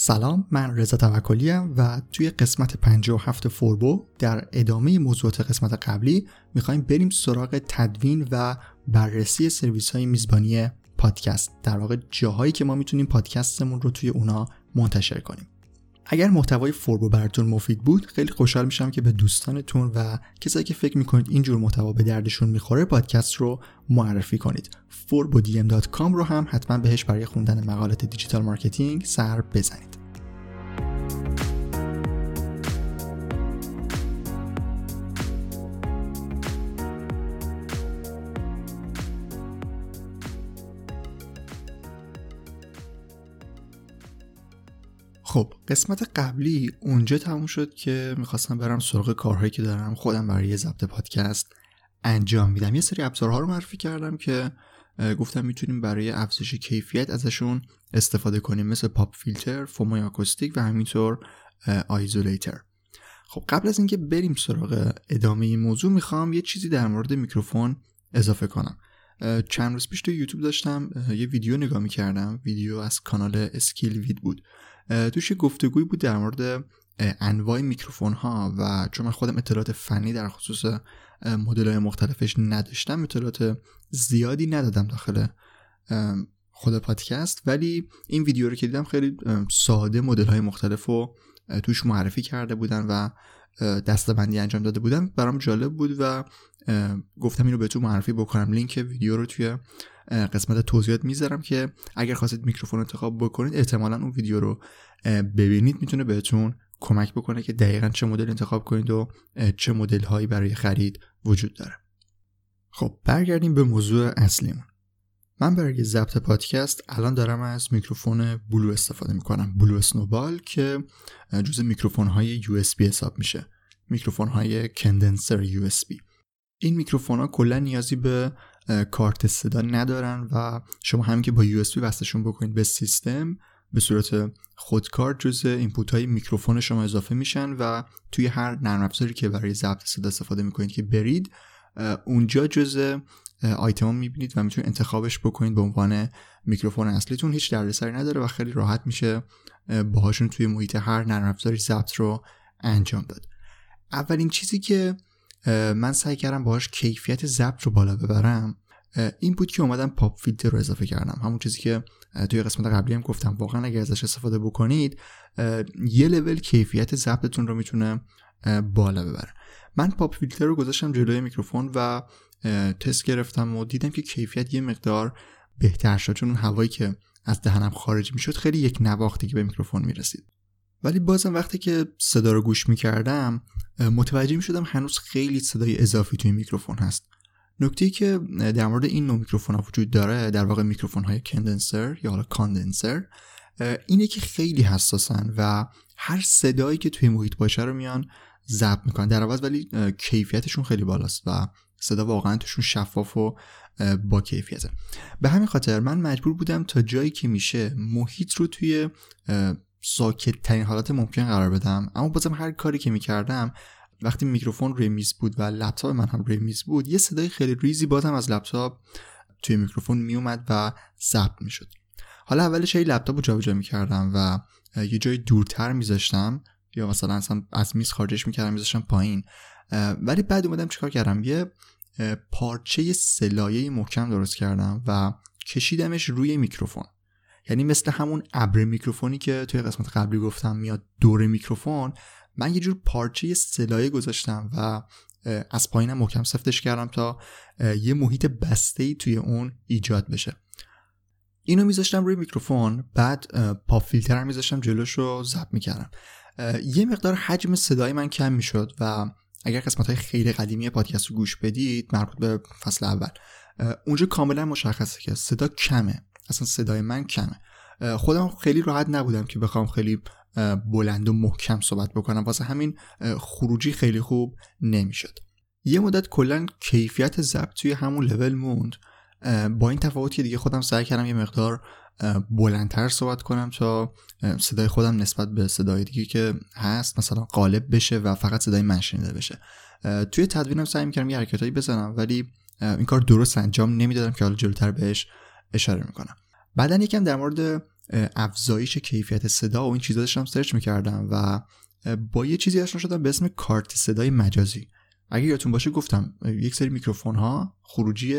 سلام من رضا توکلی و توی قسمت 57 فوربو در ادامه موضوعات قسمت قبلی می‌خوایم بریم سراغ تدوین و بررسی سرویس های میزبانی پادکست در واقع جاهایی که ما می‌تونیم پادکستمون رو توی اونا منتشر کنیم. اگر محتوای فوربو براتون مفید بود خیلی خوشحال میشم که به دوستانتون و کسایی که فکر می‌کنید اینجور محتوا به دردشون می‌خوره پادکست رو معرفی کنید. forbodm.com رو هم حتما بهش برای خوندن مقالات digital marketing سر بزنید. خب قسمت قبلی اونجا تموم شد که می‌خواستم برم سراغ کارهایی که دارم خودم برای ضبط پادکست انجام میدم. یه سری ابزارها رو معرفی کردم که گفتم می‌تونیم برای افزایش کیفیت ازشون استفاده کنیم مثل pop filter، فومای آکوستیک و همینطور isolator. خب قبل از اینکه بریم سراغ ادامه این موضوع می‌خوام یه چیزی در مورد میکروفون اضافه کنم. چند روز پیش تو یوتیوب داشتم یه ویدیو نگاه می‌کردم ویدیو از کانال اسکیل وید بود. توش گفتگوی بود در مورد انواع میکروفون ها و چون من خودم اطلاعات فنی در خصوص مدل های مختلفش نداشتم اطلاعات زیادی ندادم داخل خود پادکست. ولی این ویدیو رو که دیدم خیلی ساده مدل های مختلف رو توش معرفی کرده بودن و دستبندی انجام داده بودن. برام جالب بود و گفتم اینو بهتون معرفی بکنم. لینک ویدیو رو توی قسمت توضیحات می‌ذارم که اگر خواستید میکروفون انتخاب بکنید احتمالا اون ویدیو رو ببینید می‌تونه بهتون کمک بکنه که دقیقا چه مدل انتخاب کنید و چه مدل هایی برای خرید وجود داره. خب برگردیم به موضوع اصلیمون. من برای ضبط پادکست الان دارم از میکروفون Blue استفاده می‌کنم Blue Snowball که جز میکروفون های USB حساب میشه میکروفون های condenser USB این میکروفون ها کلا نیازی به کارت صدا ندارن و شما همین که با USB وصلشون بکنید به سیستم به صورت خودکار جز input های میکروفون شما اضافه میشن و توی هر نرم افزاری که برای ضبط صدا استفاده می‌کنید که برید اونجا جز آیتما می‌بینید و می‌تونید انتخابش بکنید به عنوان میکروفون اصلیتون. هیچ دردسری نداره و خیلی راحت میشه باهاشون توی محیط هر نرم افزاری ضبط رو انجام داد. اولین چیزی که من سعی کردم باهاش کیفیت ضبط رو بالا ببرم. این بود که اومدم pop filter رو اضافه کردم. همون چیزی که توی قسمت قبلی هم گفتم. واقعا اگر ازش استفاده بکنید یه لول کیفیت ضبطتون رو می‌تونه بالا ببره. من pop filter رو گذاشتم جلوی میکروفون و تست گرفتم و دیدم که کیفیت یه مقدار بهتر شد. چون هوایی که از دهنم خارج می‌شد خیلی یکنواخت‌تر به میکروفون می‌رسید. ولی بازم وقتی که صدا رو گوش می‌کردم متوجه می‌شدم هنوز خیلی صدای اضافی توی میکروفون هست. نکته که در مورد این نوع میکروفون ها وجود داره در واقع میکروفون های کندنسر یا حالا کاندنسر اینه که خیلی حساسن و هر صدایی که توی محیط باشه رو میان ضبط می‌کنن. در عوض ولی کیفیتشون خیلی بالاست و صدا واقعا توشون شفاف و با کیفیته. به همین خاطر من مجبور بودم تا جایی که میشه محیط رو توی ساکت ترین حالت ممکن قرار بدم. اما بازم هر کاری که می‌کردم وقتی میکروفون روی میز بود و لپتاپ من هم روی میز بود یه صدای خیلی ریزی بازم از لپتاپ توی میکروفون میومد و ضبط می‌شد. حالا اولش هی لپتاپ رو جابجا می‌کردم و یه جای دورتر میذاشتم. یا مثلا اصلا از میز خارجش می‌کردم میذاشتم پایین. ولی بعد اومدم چیکار کردم؟ یه پارچه سه لایه محکم درست کردم و کشیدمش روی میکروفون. یعنی مثل همون ابر میکروفونی که توی قسمت قبلی گفتم میاد دور میکروفون من یه جور پارچه سلایه گذاشتم و از پایینم محکم سفتش کردم تا یه محیط بسته ای توی اون ایجاد بشه. اینو میذاشتم روی میکروفون بعد پاپ فیلتر میذاشتم جلوش رو ضبط می‌کردم. یه مقدار حجم صدای من کم می‌شد و اگر قسمت های خیلی قدیمی پادکست رو گوش بدید مربوط به فصل اول. اونجا کاملا مشخصه که صدا کمه. اصلا صدای من کمه. خودم خیلی راحت نبودم که بخوام خیلی بلند و محکم صحبت بکنم. واسه همین خروجی خیلی خوب نمی‌شد. یه مدت کلا کیفیت ضبط توی همون لول موند. با این تفاوت که دیگه خودم سعی کردم یه مقدار بلندتر صحبت کنم تا صدای خودم نسبت به صدای دیگه که هست مثلا قالب بشه و فقط صدای من شنیده بشه. توی تدوینم سعی می‌کردم یه حرکتایی بزنم ولی این کار درست انجام نمی‌دادم که حالا جلوتر بهش اشاره می‌کنم. بعدا یکم در مورد افزایش کیفیت صدا و این چیزا داشتم search می‌کردم و با یه چیزی آشنا شدم به اسم کارت صدای مجازی. اگه یادتون باشه گفتم یک سری میکروفون ها خروجی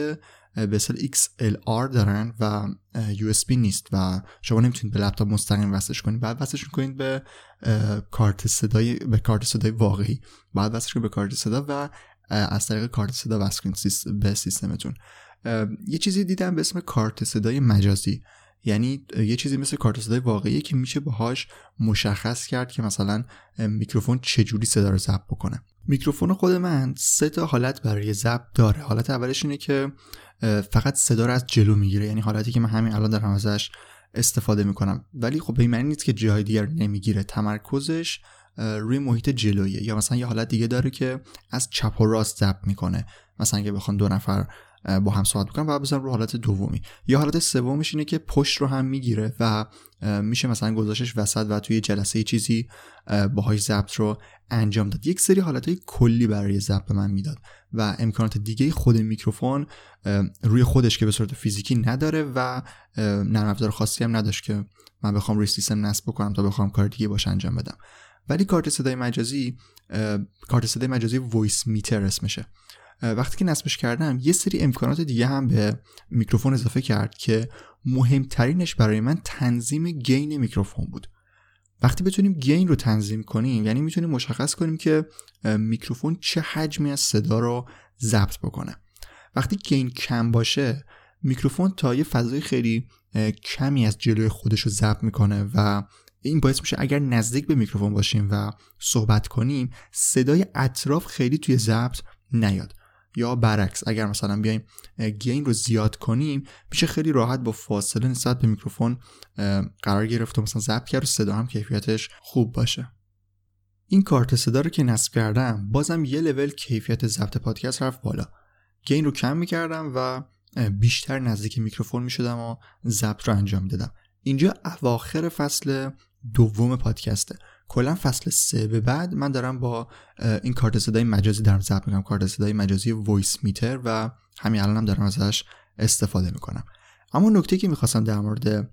به اصطلاح XLR دارن و USB نیست و شما نمی‌تونید به لپتاپ مستقیم وصلش کنید. باید وصلش کنید به کارت صدای به کارت صدای واقعی. بعد وصلش کنید به کارت صدا و از طریق کارت صدا وصل کنید به سیستمتون. یه چیزی دیدم به اسم کارت صدای مجازی. یعنی یه چیزی مثل کارت صدای واقعی که میشه باهاش مشخص کرد که مثلا میکروفون چجوری صدا رو ضبط بکنه. میکروفون خود من سه تا حالت برای ضبط داره. حالت اولش اینه که فقط صدا رو از جلو می‌گیره. یعنی حالتی که من همین الان دارم ازش استفاده می‌کنم. ولی خب به این معنی نیست که جای دیگر نمی‌گیره. تمرکزش روی محیط جلویه یا مثلا یه حالت دیگه داره که از چپ و راست ضبط می‌کنه. مثلا اگه بخوان دو نفر با هم صحبت بکنم باید بزنم رو حالت دومی. یا حالت سومش اینه که پشت رو هم می‌گیره و میشه مثلا گذاشتش وسط و توی جلسه چیزی باهاش ضبط رو انجام داد. یک سری حالت های کلی برای ضبط من می‌داد و امکانات دیگه خود میکروفون روی خودش که به صورت فیزیکی نداره و نرم افزار خاصی هم نداشت که من بخوام روی سیستم نصب بکنم تا بخوام کار دیگه باش انجام بدم. ولی کارت صدای مجازی کارت صدای مجازی Voicemeeter اسمشه. وقتی که نصبش کردم یه سری امکانات دیگه هم به میکروفون اضافه کرد که مهمترینش برای من تنظیم gain میکروفون بود. وقتی بتونیم gain رو تنظیم کنیم یعنی می‌تونیم مشخص کنیم که میکروفون چه حجمی از صدا رو ضبط بکنه. وقتی gain کم باشه میکروفون تا یه فضای خیلی کمی از جلوی خودش رو ضبط می‌کنه و این باعث میشه اگر نزدیک به میکروفون باشیم و صحبت کنیم صدای اطراف خیلی توی ضبط نیاد. یا برعکس اگر مثلا بیایم gain رو زیاد کنیم میشه خیلی راحت با فاصله نسبت به میکروفون قرار گرفت و مثلا ضبط کرد و صدا هم کیفیتش خوب باشه. این کارت صدا رو که نصب کردم بازم یه لول کیفیت ضبط پادکست رفت بالا. gain رو کم می‌کردم و بیشتر نزدیک میکروفون می‌شدم و ضبط رو انجام دادم اینجا اواخر فصل دوم پادکسته. کلا فصل سه به بعد من دارم با این کارت صدای مجازی دارم ضبط می‌کنم. کارت صدای مجازی Voicemeeter و همین الانم هم دارم ازش استفاده می‌کنم. اما نکته که می‌خواستم در مورد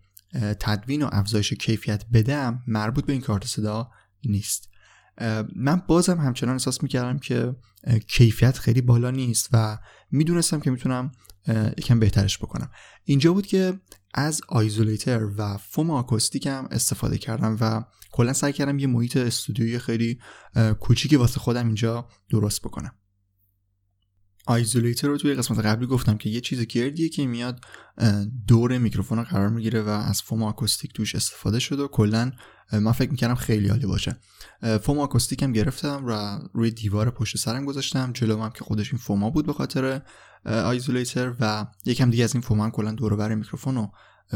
تدوین و افزایش کیفیت بدم مربوط به این کارت صدا نیست. من بازم همچنان احساس می‌کردم که کیفیت خیلی بالا نیست و می‌دونستم که می‌تونم یکم بهترش بکنم. اینجا بود که از آیزولیتر و فوم آکوستیکم استفاده کردم و کلا سعی کردم یه محیط استودیوی خیلی کوچیکی واسه خودم اینجا درست بکنم. آیزولیتر رو توی قسمت قبلی گفتم که یه چیز گردیه که میاد دور میکروفون قرار می‌گیره و از فوم آکوستیک توش استفاده شده و کلا من فکر می‌کردم خیلی عالی باشه. فوم آکوستیک هم گرفتم و روی دیوار پشت سرم گذاشتم. جلوم هم که خودش این فوما بود به خاطر آیزولیتر و یکم دیگه از این فوم هم کلا دور بر میکروفون و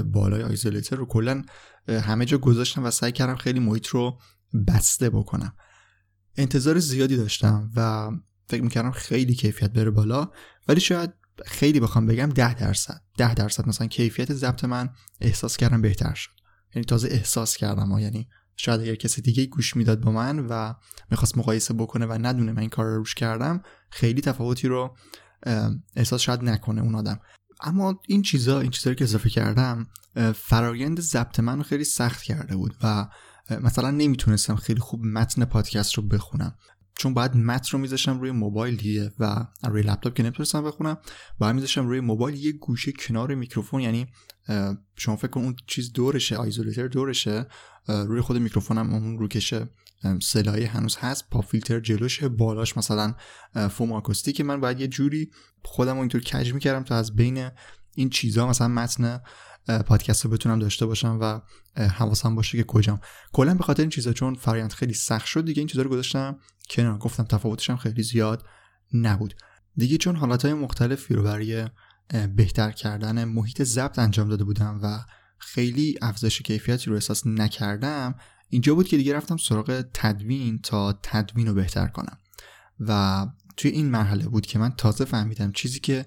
بالای آیزولیتر رو کلا همه جا گذاشتم و سعی کردم خیلی محیط رو بسته بکنم. انتظار زیادی داشتم و فکر می‌کردم خیلی کیفیت بره بالا ولی شاید خیلی بخوام بگم ده درصد. ده درصد مثلا کیفیت ضبط من احساس کردم بهتر شد. یعنی تازه احساس کردم و یعنی شاید اگر کسی دیگه گوش می‌داد با من و می‌خواست مقایسه بکنه و ندونه من این کار رو روش کردم خیلی تفاوتی رو احساس شاید نکنه اون آدم. اما این چیزا این چیزایی که اضافه کردم فرایند ضبط من رو خیلی سخت کرده بود و مثلا نمی‌تونستم خیلی خوب متن پادکست رو بخونم. چون بعد متن رو میذاشم روی موبایل دیگه و روی لپتاپ که نمی‌تونستم بخونم باید میذاشم روی موبایل یه گوشه کنار میکروفون یعنی شما فکر کن اون چیز دورشه آیزولیتر دورشه روی خود میکروفونم اون روکشه سلایه هنوز هست پا فیلتر جلوشه بالاش مثلا فوم آکوستیک من باید یه جوری خودم رو اینطور کج می‌کردم تا از بین این چیزها مثلا متن پادکست رو بتونم داشته باشم و حواسم باشه که کجام. کلا به خاطر این چیزا چون فرایند خیلی سخت شد دیگه این چیزا رو گذاشتم. کنار گفتم تفاوتش هم خیلی زیاد نبود. دیگه چون حالتهای مختلفی رو برای بهتر کردن محیط ضبط انجام داده بودم و خیلی افزایش کیفیتی رو احساس نکردم اینجا بود که دیگه رفتم سراغ تدوین تا تدوین رو بهتر کنم. و توی این مرحله بود که من تازه فهمیدم چیزی که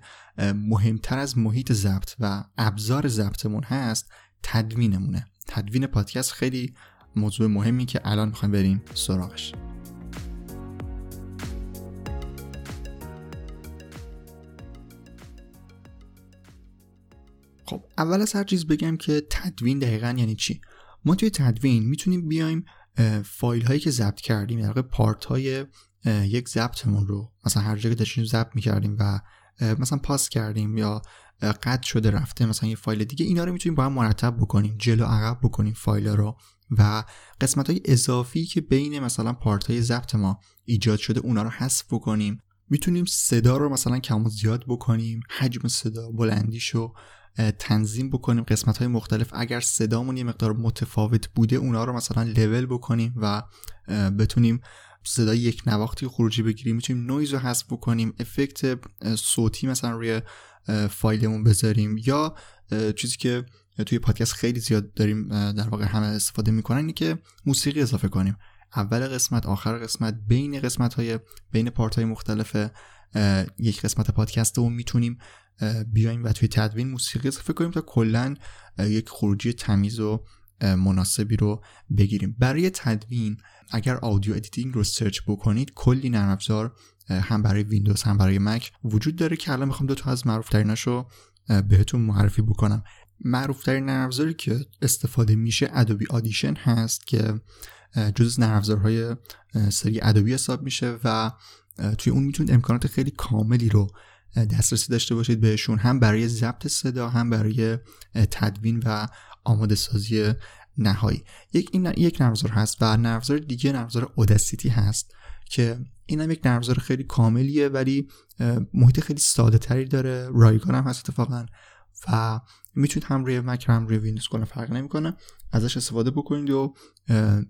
مهمتر از محیط ضبط و ابزار ضبطمون هست تدوینمونه. تدوین پادکست خیلی موضوع مهمی که الان می‌خوایم بریم سراغش. خب اول از هر چیز بگم که تدوین دقیقا یعنی چی؟ ما توی تدوین می‌تونیم بیایم فایل هایی که ضبط کردیم در پارت های یک ضبطمون رو مثلا هر جایی که داشتیم ضبط می‌کردیم و مثلا پاس کردیم یا قطع شده رفته مثلا یه فایل دیگه اینا رو می‌تونیم با هم مرتب بکنیم جلو عقب بکنیم فایل رو و قسمت های اضافی که بین مثلا پارت های ضبط ما ایجاد شده اونا رو حذف بکنیم. می‌تونیم صدا رو مثلا کم و زیاد بکنیم حجم صدا بلندیشو تنظیم بکنیم قسمت های مختلف. اگر صدامون یه مقدار متفاوت بوده اونا رو مثلا لول بکنیم و بتونیم صدای یک نواختی خروجی بگیریم. می‌تونیم نویز رو حذف بکنیم افکت صوتی مثلا روی فایلمون بذاریم. یا چیزی که توی پادکست خیلی زیاد داریم در واقع همه استفاده می‌کنن اینه که موسیقی اضافه کنیم. اول قسمت آخر قسمت بین قسمت های بین part های مختلف یک قسمت پادکست رو می‌تونیم بیایم و توی تدوین موسیقی اضافه کنیم تا کلا یک خروجی تمیز و مناسبی رو بگیریم. برای تدوین اگر audio editing رو search بکنید کلی نرم افزار هم برای ویندوز هم برای مک وجود داره که الان می‌خوام دو تا از معروف تریناشو بهتون معرفی بکنم. معروف ترین نرم افزاری که استفاده میشه ادوبی آدیشن هست که جز نرم افزارهای سری ادوبی حساب میشه و توی اون می‌تونید امکانات خیلی کاملی رو دسترسی داشته باشید بهشون هم برای ضبط صدا هم برای تدوین و آماده سازی نهایی. یک این یک نرمزار هست و نرمزار دیگه نرمزار اوداسیتی هست که این هم یک نرمزار خیلی کاملیه ولی محیط خیلی ساده تری داره. رایگان هم هست اتفاقا و می‌تونید هم روی مک هم روی ویندوز کنه فرق نمی‌کنه. ازش استفاده بکنید و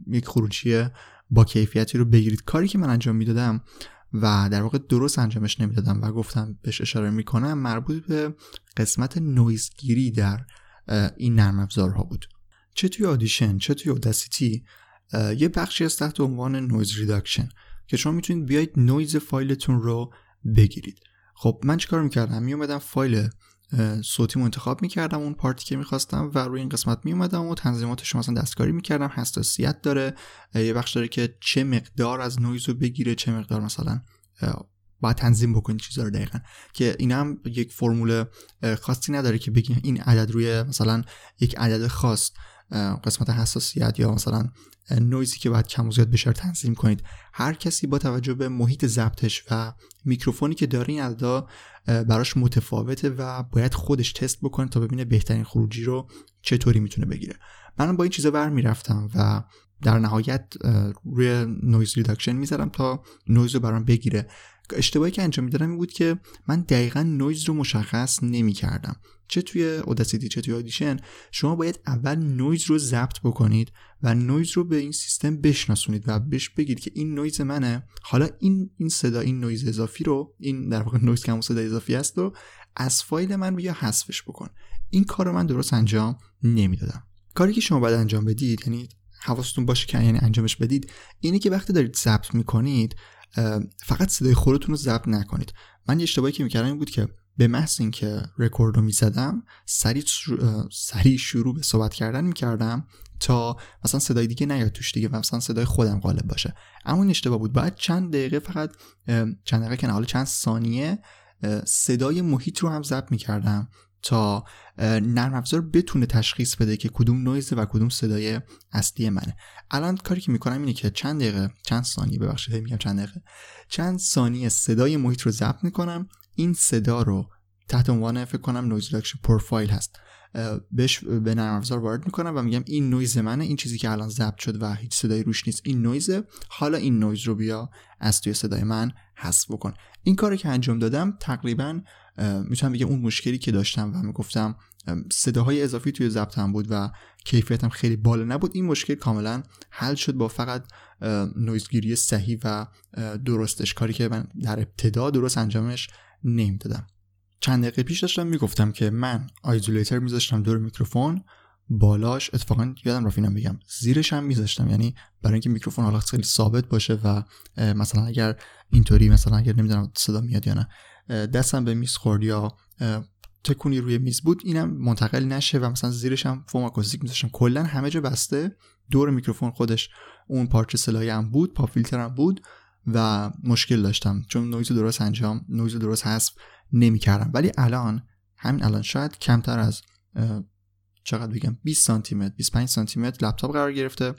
یک خروجی با کیفیتی رو بگیرید. کاری که من انجام می‌دادم و در واقع درست انجامش نمی‌دادم و گفتم بهش اشاره می‌کنم مربوط به قسمت نویزگیری در این نرم افزارها بود. چه توی Audition چه توی Audacity یه بخشی هست تحت عنوان noise reduction که شما می‌تونید بیاید نویز فایلتون رو بگیرید. خب من چیکار می‌کردم؟ میومدم فایل صوتی انتخاب می‌کردم اون part ی که می‌خواستم و روی این قسمت میومدم و تنظیماتش مثلا دستکاری می‌کردم حساسیت داره. یه بخش داره که چه مقدار از نویز رو بگیره چه مقدار مثلا باید تنظیم بکنید چیزا رو دقیقا. که این هم یک فرمول خاصی نداره که بگیم این عدد روی مثلا یک عدد خاص. قسمت حساسیت یا مثلا نویزی که باید کم و زیاد بشه تنظیم کنید. هر کسی با توجه به محیط ضبطش و میکروفونی که داره این عددا براش متفاوته و باید خودش تست بکنه تا ببینه بهترین خروجی رو چطوری می‌تونه بگیره. من با این چیزا ور می‌رفتم و در نهایت روی noise reduction می‌ذارم تا نویز رو برام بگیره. اشتباهی که انجام می‌دادم این بود که من دقیقا نویز رو مشخص نمی‌کردم. چه توی Audacity چه توی Audition شما باید اول نویز رو ضبط بکنید و نویز رو به این سیستم بشناسونید و بهش بگید که این نویز منه. حالا این این صدا این نویز اضافی رو این در واقع نویز که صدا اضافی است و از فایل من بیا حذفش بکن. این کار رو من درست انجام نمی‌دادم. کاری که شما باید انجام بدید یعنی حواستون باشه که یعنی انجامش بدید اینه که وقتی دارید ضبط می‌کنید فقط صدای خودتون رو ضبط نکنید. من یه اشتباهی که می‌کردم این بود که به محض اینکه رکورد رو می‌زدم سریع سریع شروع به صحبت کردن می‌کردم تا مثلا صدای دیگه نیاد توش دیگه و مثلا صدای خودم غالب باشه. اما این اشتباه بود. باید چند دقیقه فقط چند دقیقه که حالا چند ثانیه صدای محیط رو هم ضبط می‌کردم. تا نرم افزار بتونه تشخیص بده که کدوم نویز و کدوم صدای اصلی منه. الان کاری که می‌کنم اینه که چند دقیقه چند ثانیه ببخشید میگم چند دقیقه. چند ثانیه صدای محیط رو ضبط می‌کنم. این صدا رو تحت عنوان فکر کنم noise reduction profile هست. بهش به نرم افزار وارد می‌کنم و میگم این نویز منه. این چیزی که الان ضبط شد و هیچ صدایی روش نیست این نویزه. حالا این نویز رو بیا از توی صدای من حذف بکن. این کاری که انجام دادم تقریبا می‌تونم بگم اون مشکلی که داشتم و می‌گفتم صداهای اضافی توی ضبطم بود و کیفیتم خیلی بالا نبود. این مشکل کاملا حل شد با فقط نویزگیری صحیح و درستش. کاری که من در ابتدا درست انجامش نمی‌دادم. چند دقیقه پیش داشتم می‌گفتم که من آیزولیتر میذاشتم دور میکروفون بالاش اتفاقا یادم رفت اینم بگم زیرش هم میذاشتم. یعنی برای اینکه میکروفون حالا خیلی ثابت باشه و مثلا اگر اینطوری مثلا اگر نمی‌دونم صدا میاد یا نه. دستم به میز خورد یا تکونی روی میز بود اینم منتقل نشه و مثلا زیرش هم فوم آکوستیک میذاشتم. کلا همه جا بسته دور میکروفون خودش اون پارچه سلایی هم بود فیلتر هم بود و مشکل داشتم. چون نویز درست انجام نویز درست حذف نمی‌کردم. ولی الان همین الان شاید کمتر از چقدر بگم 20 سانتی متر 25 سانتی متر لپتاپ قرار گرفته.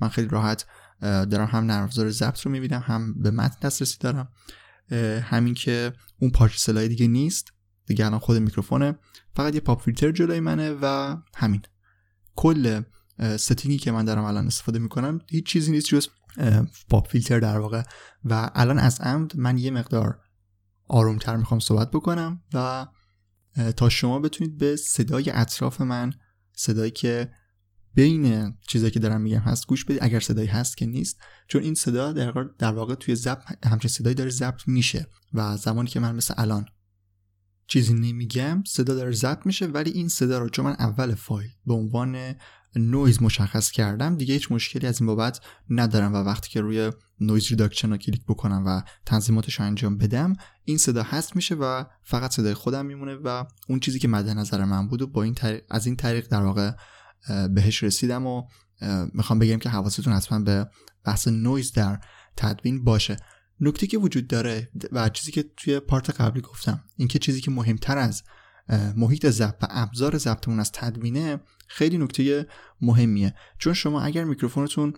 من خیلی راحت دارم هم نرم افزار ضبط رو می‌بینم هم به متن دسترسی دارم. همین که اون پارچه سلای دیگه نیست. دیگه الان خود میکروفونه. فقط یه pop filter جلوی منه و همین. کل setting ی که من دارم الان استفاده می‌کنم هیچ چیزی نیست جز pop filter در واقع. و الان از عمد من یه مقدار آرومتر می‌خوام صحبت بکنم و تا شما بتونید به صدای اطراف من صدایی که بین چیزایی که دارم میگم هست گوش بدید اگر صدایی هست که نیست. چون این صدا در, در واقع توی ضبط همچین صدایی داره ضبط میشه و زمانی که من مثل الان چیزی نمیگم صدا داره ضبط میشه ولی این صدا رو چون من اول فایل به عنوان نویز مشخص کردم دیگه هیچ مشکلی از این بابت ندارم و وقتی که روی noise reduction رو کلیک بکنم و تنظیماتش رو انجام بدم این صدا هست میشه و فقط صدای خودم میمونه و اون چیزی که مد نظر من بود و با این طریق از این طریق در واقع بهش رسیدم و می‌خوام بگم که حواستون حتما به بحث نویز در تدوین باشه. نکته که وجود داره و چیزی که توی part قبلی گفتم اینکه چیزی که مهمتر از محیط ضبط و ابزار ضبطمون از تدوینه خیلی نکته مهمیه. چون شما اگر میکروفونتون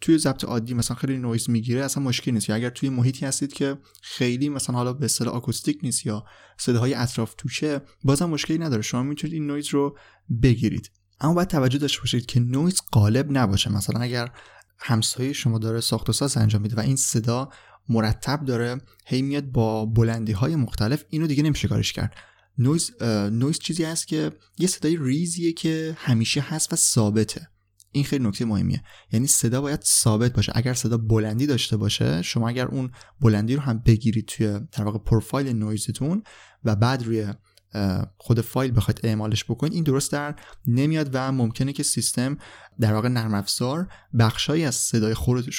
توی ضبط عادی مثلا خیلی نویز می‌گیره اصلا مشکل نیست. یا اگر توی محیطی هستید که خیلی مثلا حالا به اصطلاح آکوستیک نیست یا صداهای اطراف توشه بازم مشکلی نداره. شما می‌تونید این نویز رو بگیرید. اما باید توجه داشته باشید که نویز غالب نباشه. مثلا اگر همسایه شما داره ساخت و ساز انجام میده و این صدا مرتب داره هی میاد با بلندی های مختلف اینو دیگه نمیشه کارش کرد. نویز نویز چیزی هست که یه صدای ریزیه که همیشه هست و ثابته. این خیلی نکته مهمیه. یعنی صدا باید ثابت باشه. اگر صدا بلندی داشته باشه شما اگر اون بلندی رو هم بگیرید توی در واقع پروفایل نویزتون و بعد روی خود فایل بخواید اعمالش بکنید این درست در نمیاد و ممکنه که سیستم در واقع نرم افزار بخشایی از صدای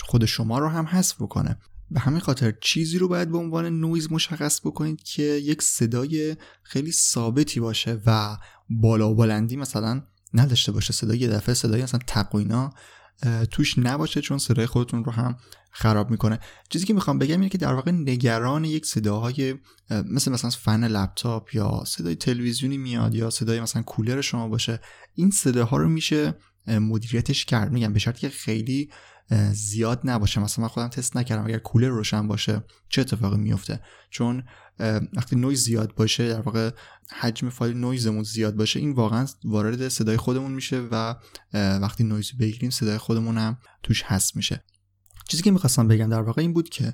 خود شما رو هم حذف بکنه. به همین خاطر چیزی رو باید به عنوان نویز مشخص بکنید که یک صدای خیلی ثابتی باشه و بالا و بلندی مثلا نداشته باشه. صدای یه دفعه صدای مثلا تقوینا توش نباشه چون صدای خودتون رو هم خراب می‌کنه. چیزی که می‌خوام بگم اینه که در واقع نگران یک صداهای مثل مثلا فن لپتاپ یا صدای تلویزیونی میاد یا صدای مثلا کولر شما باشه این صداها رو میشه مدیریتش کرد. میگم به شرطی که خیلی زیاد نباشه. مثلا من خودم تست نکردم اگر کولر روشن باشه چه اتفاقی میفته چون وقتی نویز زیاد باشه در واقع حجم فایل نویزمون زیاد باشه این واقعا وارد صدای خودمون میشه و وقتی نویز بگیریم صدای خودمون هم توش هست میشه. چیزی که می‌خواستم بگم در واقع این بود که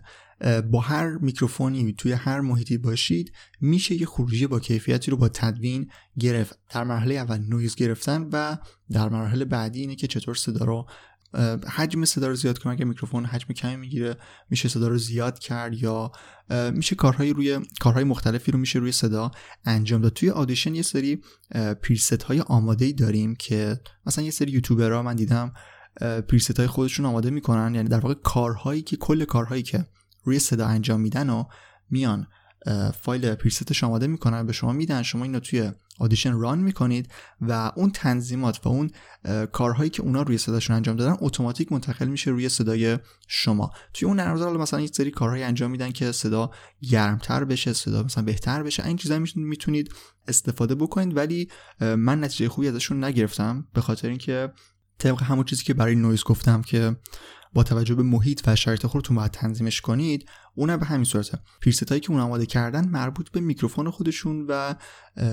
با هر میکروفونی توی هر محیطی باشید میشه یه خروجی با کیفیتی رو با تدوین گرفت. در مرحله اول نویز گرفتن و در مرحله بعدی اینه که چطور صدا رو حجم صدا رو زیاد کنم. اگه میکروفون حجم کمی می‌گیره میشه صدا رو زیاد کرد یا میشه کارهای روی کارهای مختلفی رو میشه روی صدا انجام داد. توی Audition یه سری preset های آماده ای داریم که مثلا یه سری یوتیوبرها من دیدم پریست های خودشون آماده می‌کنن. یعنی در واقع کارهایی که کل کارهایی که روی صدا انجام میدن و میان فایل پریستش آماده می‌کنن به شما میدن. شما اینو توی آدیشن ران می‌کنید و اون تنظیمات و اون کارهایی که اونا روی صداشون انجام دادن اتوماتیک منتقل میشه روی صدای شما. توی اون نرم مثلا یک سری کارهایی انجام میدن که صدا گرمتر بشه صدا مثلا بهتر بشه. این چیزا می‌تونید استفاده بکنید ولی من نتیجه خوبی ازشون نگرفتم به خاطر اینکه طبق همون چیزی که برای نویز گفتم که با توجه به محیط و شرایط خودتون باید تنظیمش کنید اونم به همین صورته. پیرست که اون آماده کردن مربوط به میکروفون خودشون و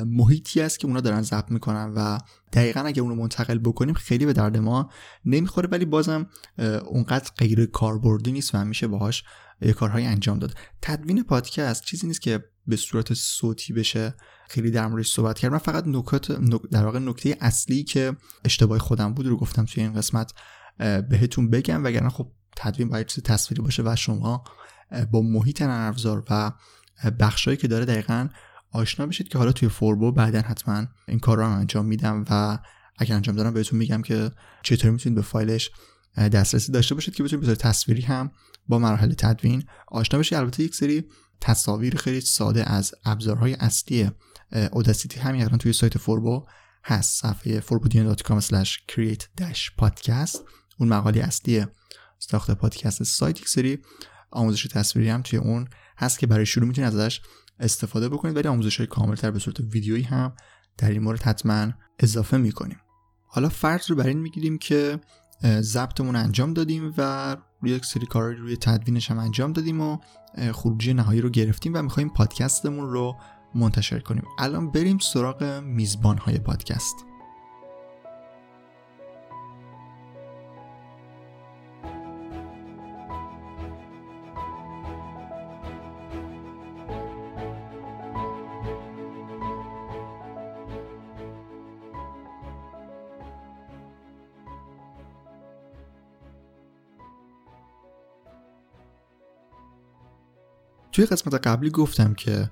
محیطی است که اونا دارن ضبط می‌کنن و دقیقا اگه اونو منتقل بکنیم خیلی به درد ما نمی‌خوره ولی بازم اونقدر غیر کاربردی نیست و میشه باهاش کارهای انجام داد. تدوین پادکست چیزی نیست که به صورت صوتی بشه خیلی در موردش صحبت کردم. فقط نکات در واقع نکته اصلی که اشتباه خودم بود رو گفتم توی این قسمت بهتون بگم. وگرنه خب تدوین باید چیز تصویری باشه و شما با محیط نرم و بخشایی که داره دقیقا آشنا بشید که حالا توی فوربو بعدا حتما این کار رو انجام میدم و اگر انجام دارم بهتون میگم که چطوری می‌تونید به فایلش دسترسی داشته باشید که بتونید به تصویری هم با مراحل تدوین آشنا بشید. البته یک سری تصاویر خیلی ساده از ابزارهای اصلی اوداسیتی همین الان توی سایت فوربو هست. صفحه forbodian.com create-podcast اون مقاله اصلی ساخت پادکست سایت یک سری آموزش تصویری هم توی اون هست که برای شروع می‌تونید ازش استفاده بکنید ولی آموزش های کاملتر به صورت ویدیویی هم در این مورد حتما اضافه می‌کنیم. حالا فرض رو بر این می‌گیریم که ضبطمون انجام دادیم و یک سری کار روی تدوینش هم انجام دادیم و خروجی نهایی رو گرفتیم و می‌خوایم پادکستمون رو منتشر کنیم. الان بریم سراغ میزبان های پادکست. توی قسمت قبلی گفتم که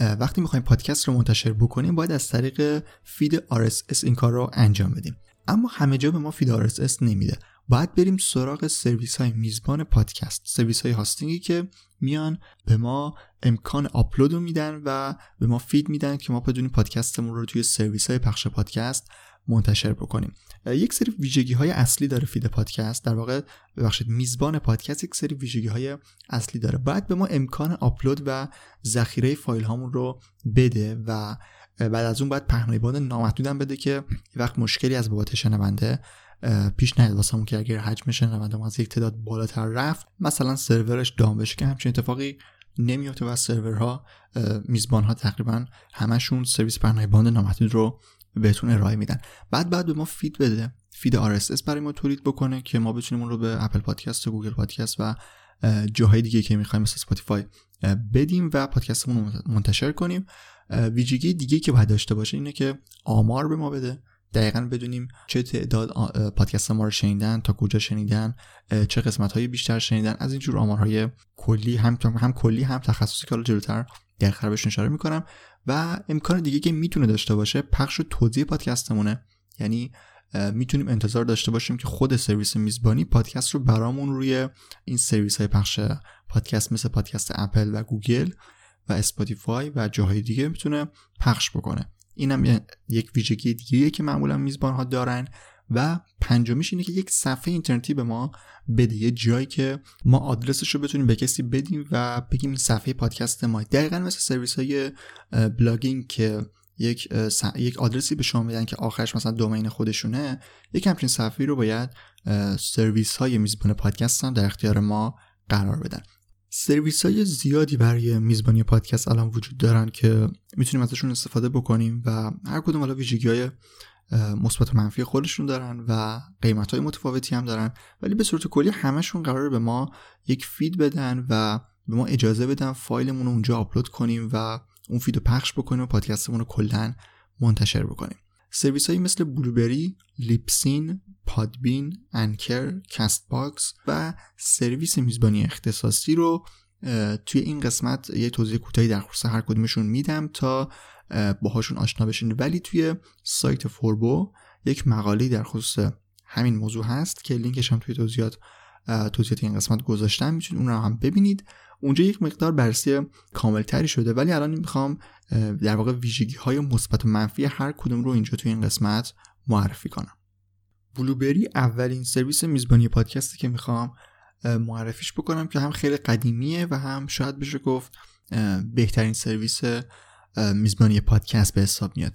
وقتی می‌خوایم پادکست رو منتشر بکنیم باید از طریق feed RSS این کار رو انجام بدیم. اما همه جا به ما feed RSS نمیده. باید بریم سراغ سرویس های میزبان پادکست سرویس های hosting ی که میان به ما امکان آپلود رو میدن و به ما feed میدن که ما بتونیم پادکستمون رو توی سرویس های پخش پادکست منتشر بکنیم. یک سری ویژگی های اصلی داره feed پادکست. در واقع ببخشید میزبان پادکست یک سری ویژگی های اصلی داره. باید به ما امکان آپلود و ذخیره فایل هامون رو بده و بعد از اون باید پهنای باد نامحدودم بده که وقت مشکلی از بابت شنونده پیش نیاد. واسمون که اگر حجم شنونده از یک تعداد بالاتر رفت مثلا سرورش دام بشه که همچین اتفاقی نمیفته و سرورها میزبان ها تقریبا همشون سرویس پهنای باند نامحدود رو بهتون ارائه میدن. باید باید به ما feed بده. feed RSS برای ما تولید بکنه که ما بتونیم اون رو به اپل پادکست و گوگل پادکست و جاهای دیگه که می‌خوایم مثل اسپاتیفای بدیم و پادکستمون منتشر کنیم. ویژگی دیگه که باید داشته باشه اینه که آمار به ما بده. دقیقا بدونیم چه تعداد پادکست ما رو شنیدن تا کجا شنیدن چه قسمت های بیشتر شنیدن. از اینجور آمارهای کلی هم هم کلی هم تخصصی که حالا جلوتر دقیقا بهش اشاره می‌کنم و امکان دیگه که می‌تونه داشته باشه پخش و توزیع پادکستمونه. یعنی می‌تونیم انتظار داشته باشیم که خود سرویس میزبانی پادکست رو برامون روی این سرویس های پخش پادکست مثل پادکست اپل و گوگل و اسپاتیفای و جاهای دیگه می‌تونه پخش بکنه. اینم یک ویژگی دیگه که معمولا میزبان ها دارن و پنجمیش اینه که یک صفحه اینترنتی به ما بده یه جایی که ما آدرسش رو بتونیم به کسی بدیم و بگیم صفحه پادکست ما. دقیقا مثل سرویس های blogging که یک یک آدرسی به شما میدن که آخرش مثلا domain خودشونه یک همچین صفحه رو باید سرویس های میزبان پادکست هم در اختیار ما قرار بدن. سرویس های زیادی برای میزبانی پادکست الان وجود دارن که می‌تونیم ازشون استفاده بکنیم و هر کدوم حالا ویژگی های مثبت و منفی خودشون دارن و قیمت های متفاوتی هم دارن. ولی به صورت کلی همشون قراره به ما یک feed بدن و به ما اجازه بدن فایلمون رو اونجا آپلود کنیم و اون feed رو پخش بکنیم و پادکستمون رو کلا منتشر بکنیم. سرویس هایی مثل Blubrry، Libsyn، Podbean، Anchor، Castbox و سرویس میزبانی اختصاصی رو توی این قسمت یه توضیح کوتاهی در خصوص هر کدومشون میدم تا باهاشون آشنا بشین. ولی توی سایت فوربو یک مقاله در خصوص همین موضوع هست که لینکش هم توی توضیحات توضیحات این قسمت گذاشتم. می‌تونید اون رو هم ببینید. اونجا یک مقدار بررسی کاملتری شده. ولی الان می‌خوام در واقع ویژگی های مثبت و منفی هر کدوم رو اینجا توی این قسمت معرفی کنم. بلوبری اولین سرویس میزبانی پادکستی که می‌خوام معرفیش بکنم که هم خیلی قدیمیه و هم شاید بشه گفت بهترین سرویس میزبانی پادکست به حساب میاد.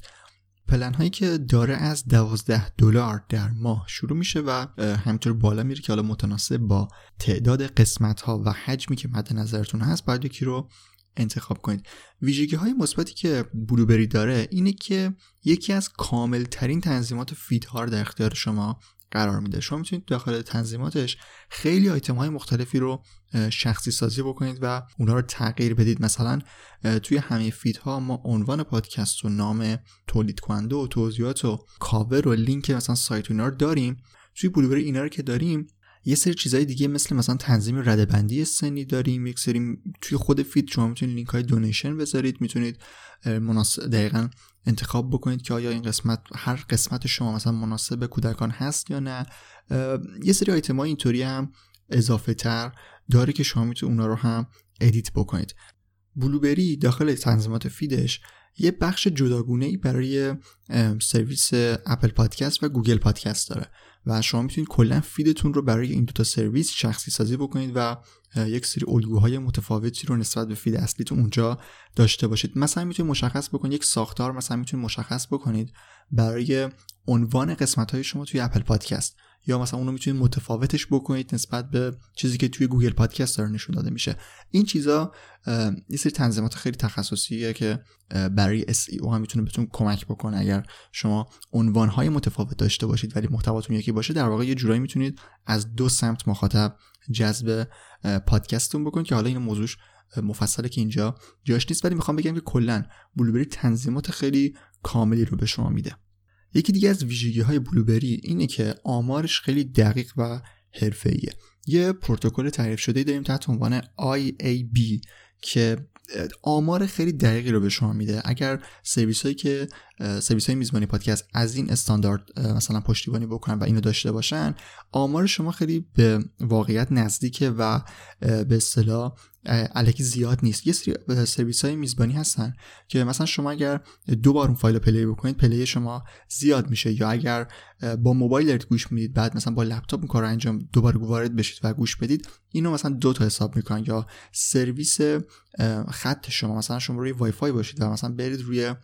پلن هایی که داره از 12 دلار در ماه شروع میشه و همینطور بالا میره که حالا متناسب با تعداد قسمت ها و حجمی که مد نظرتون هست باید یکی رو انتخاب کنید. ویژگی های مثبتی که Blubrry داره اینه که یکی از کامل ترین تنظیمات feed ها در اختیار شما قرار میده. شما می‌تونید داخل تنظیماتش خیلی آیتم های مختلفی رو شخصی سازی بکنید و اونا رو تغییر بدید. مثلا توی همه feed ها ما عنوان پادکست و نام تولید کننده و توضیحات و کاور و لینک مثلا سایت اینا رو داریم. توی Blubrry اینا رو که داریم یه سری چیزای دیگه مثل مثلا تنظیم رده‌بندی سنی داریم یک سری توی خود feed شما می‌تونید لینک های donation بذارید. می‌تونید مناسب دقیقا انتخاب بکنید که آیا این قسمت هر قسمت شما مثلا مناسب کودکان هست یا نه. یه سری آیتم های اینطوری هم اضافه تر داره که شما می‌تونید اونا رو هم edit بکنید. Blubrry داخل تنظیمات feed ش یه بخش جداگونه ای برای سرویس Apple Podcast و Google Podcast داره. و شما می‌تونید کلا feed تون رو برای این دوتا سرویس شخصی سازی بکنید و یک سری الگوهای متفاوتی رو نسبت به feed اصلیتون اونجا داشته باشید. مثلا می‌تونید مشخص بکنید یک ساختار مثلا می‌تونید مشخص بکنید برای عنوان قسمت های شما توی Apple Podcast. یا مثلا اونو می‌تونید متفاوتش بکنید نسبت به چیزی که توی Google Podcast داره نشون داده میشه. این چیزا یه سری تنظیمات خیلی تخصصیه که برای SEO هم می‌تونه بهتون کمک بکنه اگر شما عنوان متفاوت داشته باشید ولی محتواتون یکی باشه در واقع یه جورایی می‌تونید از دو سمت مخاطب جذب پادکستتون بکنید که حالا این موضوعش مفصله که اینجا جاش نیست. ولی می‌خوام بگم که کلا بلوبری تنظیمات خیلی کاملی رو به شما میده. یکی دیگه از ویژگی های بلوبری اینه که آمارش خیلی دقیق و حرفه‌ایه. یه پروتکل تعریف شده داریم تحت عنوان IAB که آمار خیلی دقیقی رو به شما میده. اگر سرویس هایی که سرویس های میزبانی پادکست از این استاندارد مثلا پشتیبانی بکنن و اینو داشته باشن آمار شما خیلی به واقعیت نزدیکه و به اصطلاح الکی زیاد نیست. یه سری سرویس های میزبانی هستن که مثلا شما اگر دو بار اون فایل play بکنید play شما زیاد میشه. یا اگر با موبایل گوش می‌دید بعد مثلا با لپتاپ این کار رو انجام دوباره وارد بشید و گوش بدید اینو مثلا دو تا حساب می‌کنن. یا سرویس خط شما مثلا شما روی وای فای باشید و مثلا برید روی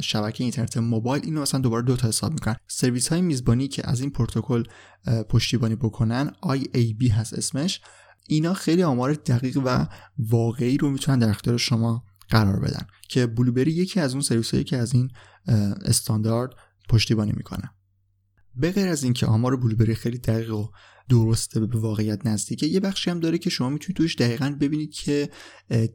شبکه اینترنت موبایل اینو مثلا دوباره دو تا حساب می‌کنن. سرویس های میزبانی که از این پروتکل پشتیبانی بکنن IAB هست اسمش. اینا خیلی آمار دقیق و واقعی رو می‌تونن در اختیار شما قرار بدن که Blubrry یکی از اون سرویس هایی که از این استاندارد پشتیبانی می‌کنه. به غیر از اینکه آمار Blubrry خیلی دقیق و درسته به واقعیت نزدیکه یه بخشی هم داره که شما می‌تونید توش دقیقا ببینید که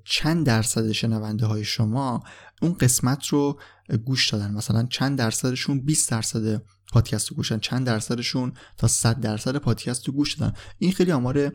چند درصد شنونده های شما اون قسمت رو گوش دادن. مثلا چند درصدشون 20 درصد پادکست رو گوشن چند درصدشون تا 100 درصد پادکست رو گوش دادن. این خیلی آمار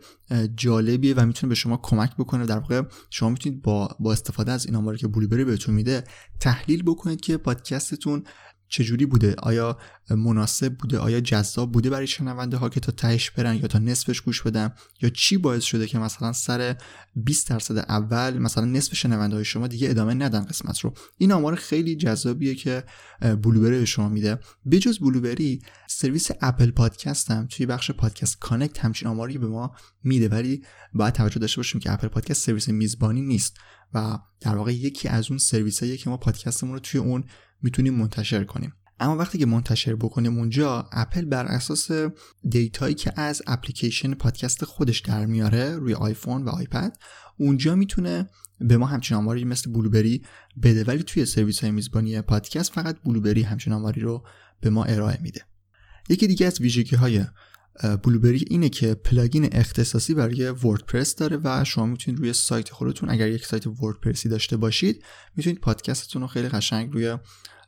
جالبیه و می‌تونه به شما کمک بکنه. در واقع شما می‌تونید با با استفاده از این آماری که بلوبری بهتون میده تحلیل بکنید که پادکستتون چجوری بوده؟ آیا مناسب بوده؟ آیا جذاب بوده برای شنونده ها که تا تهش برن یا تا نصفش گوش بدن؟ یا چی باعث شده که مثلا سر 20 درصد اول مثلا نصف شنونده های شما دیگه ادامه ندن قسمت رو؟ این آمار خیلی جذابیه که Blubrry به شما میده. بجز Blubrry سرویس Apple Podcast هم توی بخش Podcast Connect همچین آماری به ما میده. ولی باید توجه داشته باشیم که Apple Podcast سرویس میزبانی نیست و در واقع یکی از اون سرویس که ما پادکستمون رو توی اون می‌تونیم منتشر کنیم. اما وقتی که منتشر بکنیم اونجا اپل بر اساس data یی که از اپلیکیشن پادکست خودش در میاره روی آیفون و iPad اونجا می‌تونه به ما همچین آماری مثل Blubrry بده. ولی توی سرویس های میزبانی پادکست فقط Blubrry همچین آماری رو به ما ارائه میده. یکی دیگه از ویژگی های Blubrry اینه که plugin اختصاصی برای WordPress داره و شما می‌تونید روی سایت خودتون اگر یک سایت WordPress ی داشته باشید می‌تونید پادکستتون رو خیلی قشنگ روی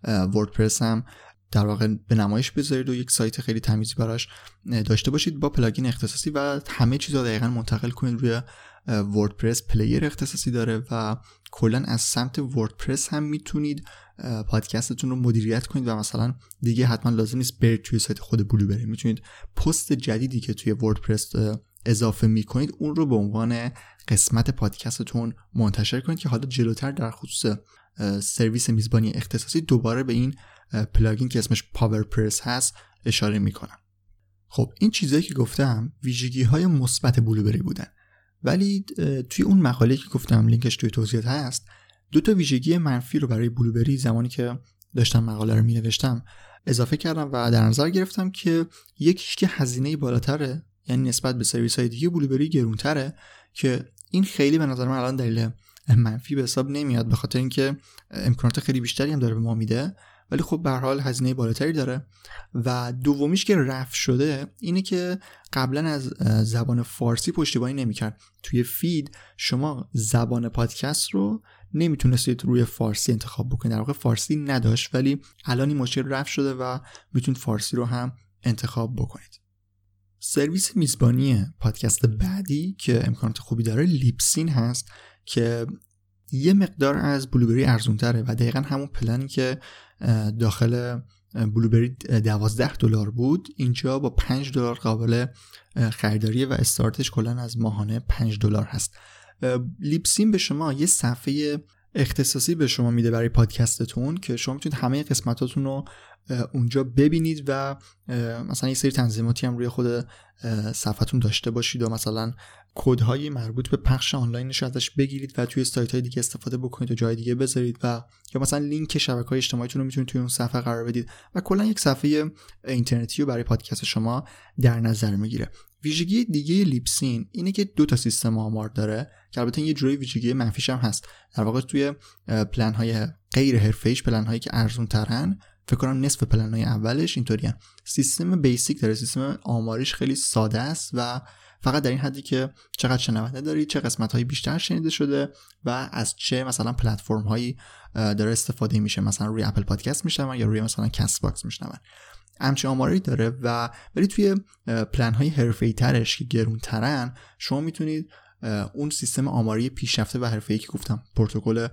WordPress هم در واقع به نمایش بذارید و یک سایت خیلی تمیزی براش داشته باشید با plugin اختصاصی و همه چیز رو دقیقا منتقل کنید روی WordPress player اختصاصی داره و کلا از سمت WordPress هم می‌تونید پادکستتون رو مدیریت کنید و مثلا دیگه حتما لازم نیست برید توی سایت خود Blubrry می‌تونید پست جدیدی که توی WordPress اضافه می‌کنید اون رو به عنوان قسمت پادکستتون منتشر کنید که حالا جلوتر در خصوص سرویس میزبانی اختصاصی دوباره به این plugin که اسمش PowerPress هست اشاره می‌کنم. خب این چیزهایی که گفتم ویژگی های مثبت Blubrry بودن. ولی توی اون مقاله که گفتم لینکش توی توضیحات هست دو تا ویژگی منفی رو برای Blubrry زمانی که داشتم مقاله رو می نوشتم اضافه کردم و در نظر گرفتم که یکیش که هزینه بالاتره یعنی نسبت به سرویس های دیگه بلوبری گرونتره که این خیلی به نظر من الان دلیل منفی به حساب نمیاد به خاطر اینکه امکانات خیلی بیشتری هم داره به ما میده. ولی خب به حال هزینه بالاتری داره. و دومیش که رفع شده اینه که قبلا از زبان فارسی پشتیبانی نمی‌کرد. توی فید شما زبان پادکست رو نمی‌تونستید روی فارسی انتخاب بکنید. در واقع فارسی نداشت ولی الان این مشکل رفع شده و می‌تونید فارسی رو هم انتخاب بکنید. سرویس میزبانی پادکست بعدی که امکانات خوبی داره لیپسین هست که یه مقدار از بلوبری ارزون تره و دقیقا همون پلنی که داخل بلوبری 12 دلار بود اینجا با 5 دلار قابل خریداری و استارتش کلا از ماهانه 5 دلار هست. لیپسین به شما یه صفحه اختصاصی به شما میده برای پادکستتون که شما می‌تونید همه قسمتاتون رو اونجا ببینید و مثلا یه سری تنظیماتی هم روی خود صفحتون داشته باشید و مثلا کودهای مربوط به پخش آنلاینش ازش بگیرید و توی سایت های دیگه استفاده بکنید و جای دیگه بذارید و یا مثلا لینک شبکه های اجتماعیتون رو می‌تونید توی اون صفحه قرار بدید و کلا یک صفحه اینترنتی رو برای پادکست شما در نظر می‌گیره. ویژگی دیگه لیپسین اینه که دو تا سیستم آمار داره که البته یه جوری ویژگی منفیش هم هست. در واقع توی پلن های غیر حرفه‌ایش پلن هایی که ارزون ترن فکر کنم نصف پلن های اولش اینطوریه. سیستم basic داره سیستم آماریش خیلی ساده است و فقط در این حدی که چقدر شنونده دارید چه قسمت هایی بیشتر شنیده شده و از چه مثلا پلتفرم هایی داره استفاده میشه. مثلا روی Apple Podcast میشنون یا روی مثلا Castbox میشنون. همچین آماری داره و ولی توی پلن های حرفه‌ای ترش که گرون ترن شما می‌تونید اون سیستم آماری پیشرفته و حرفه که گفتم پروتکل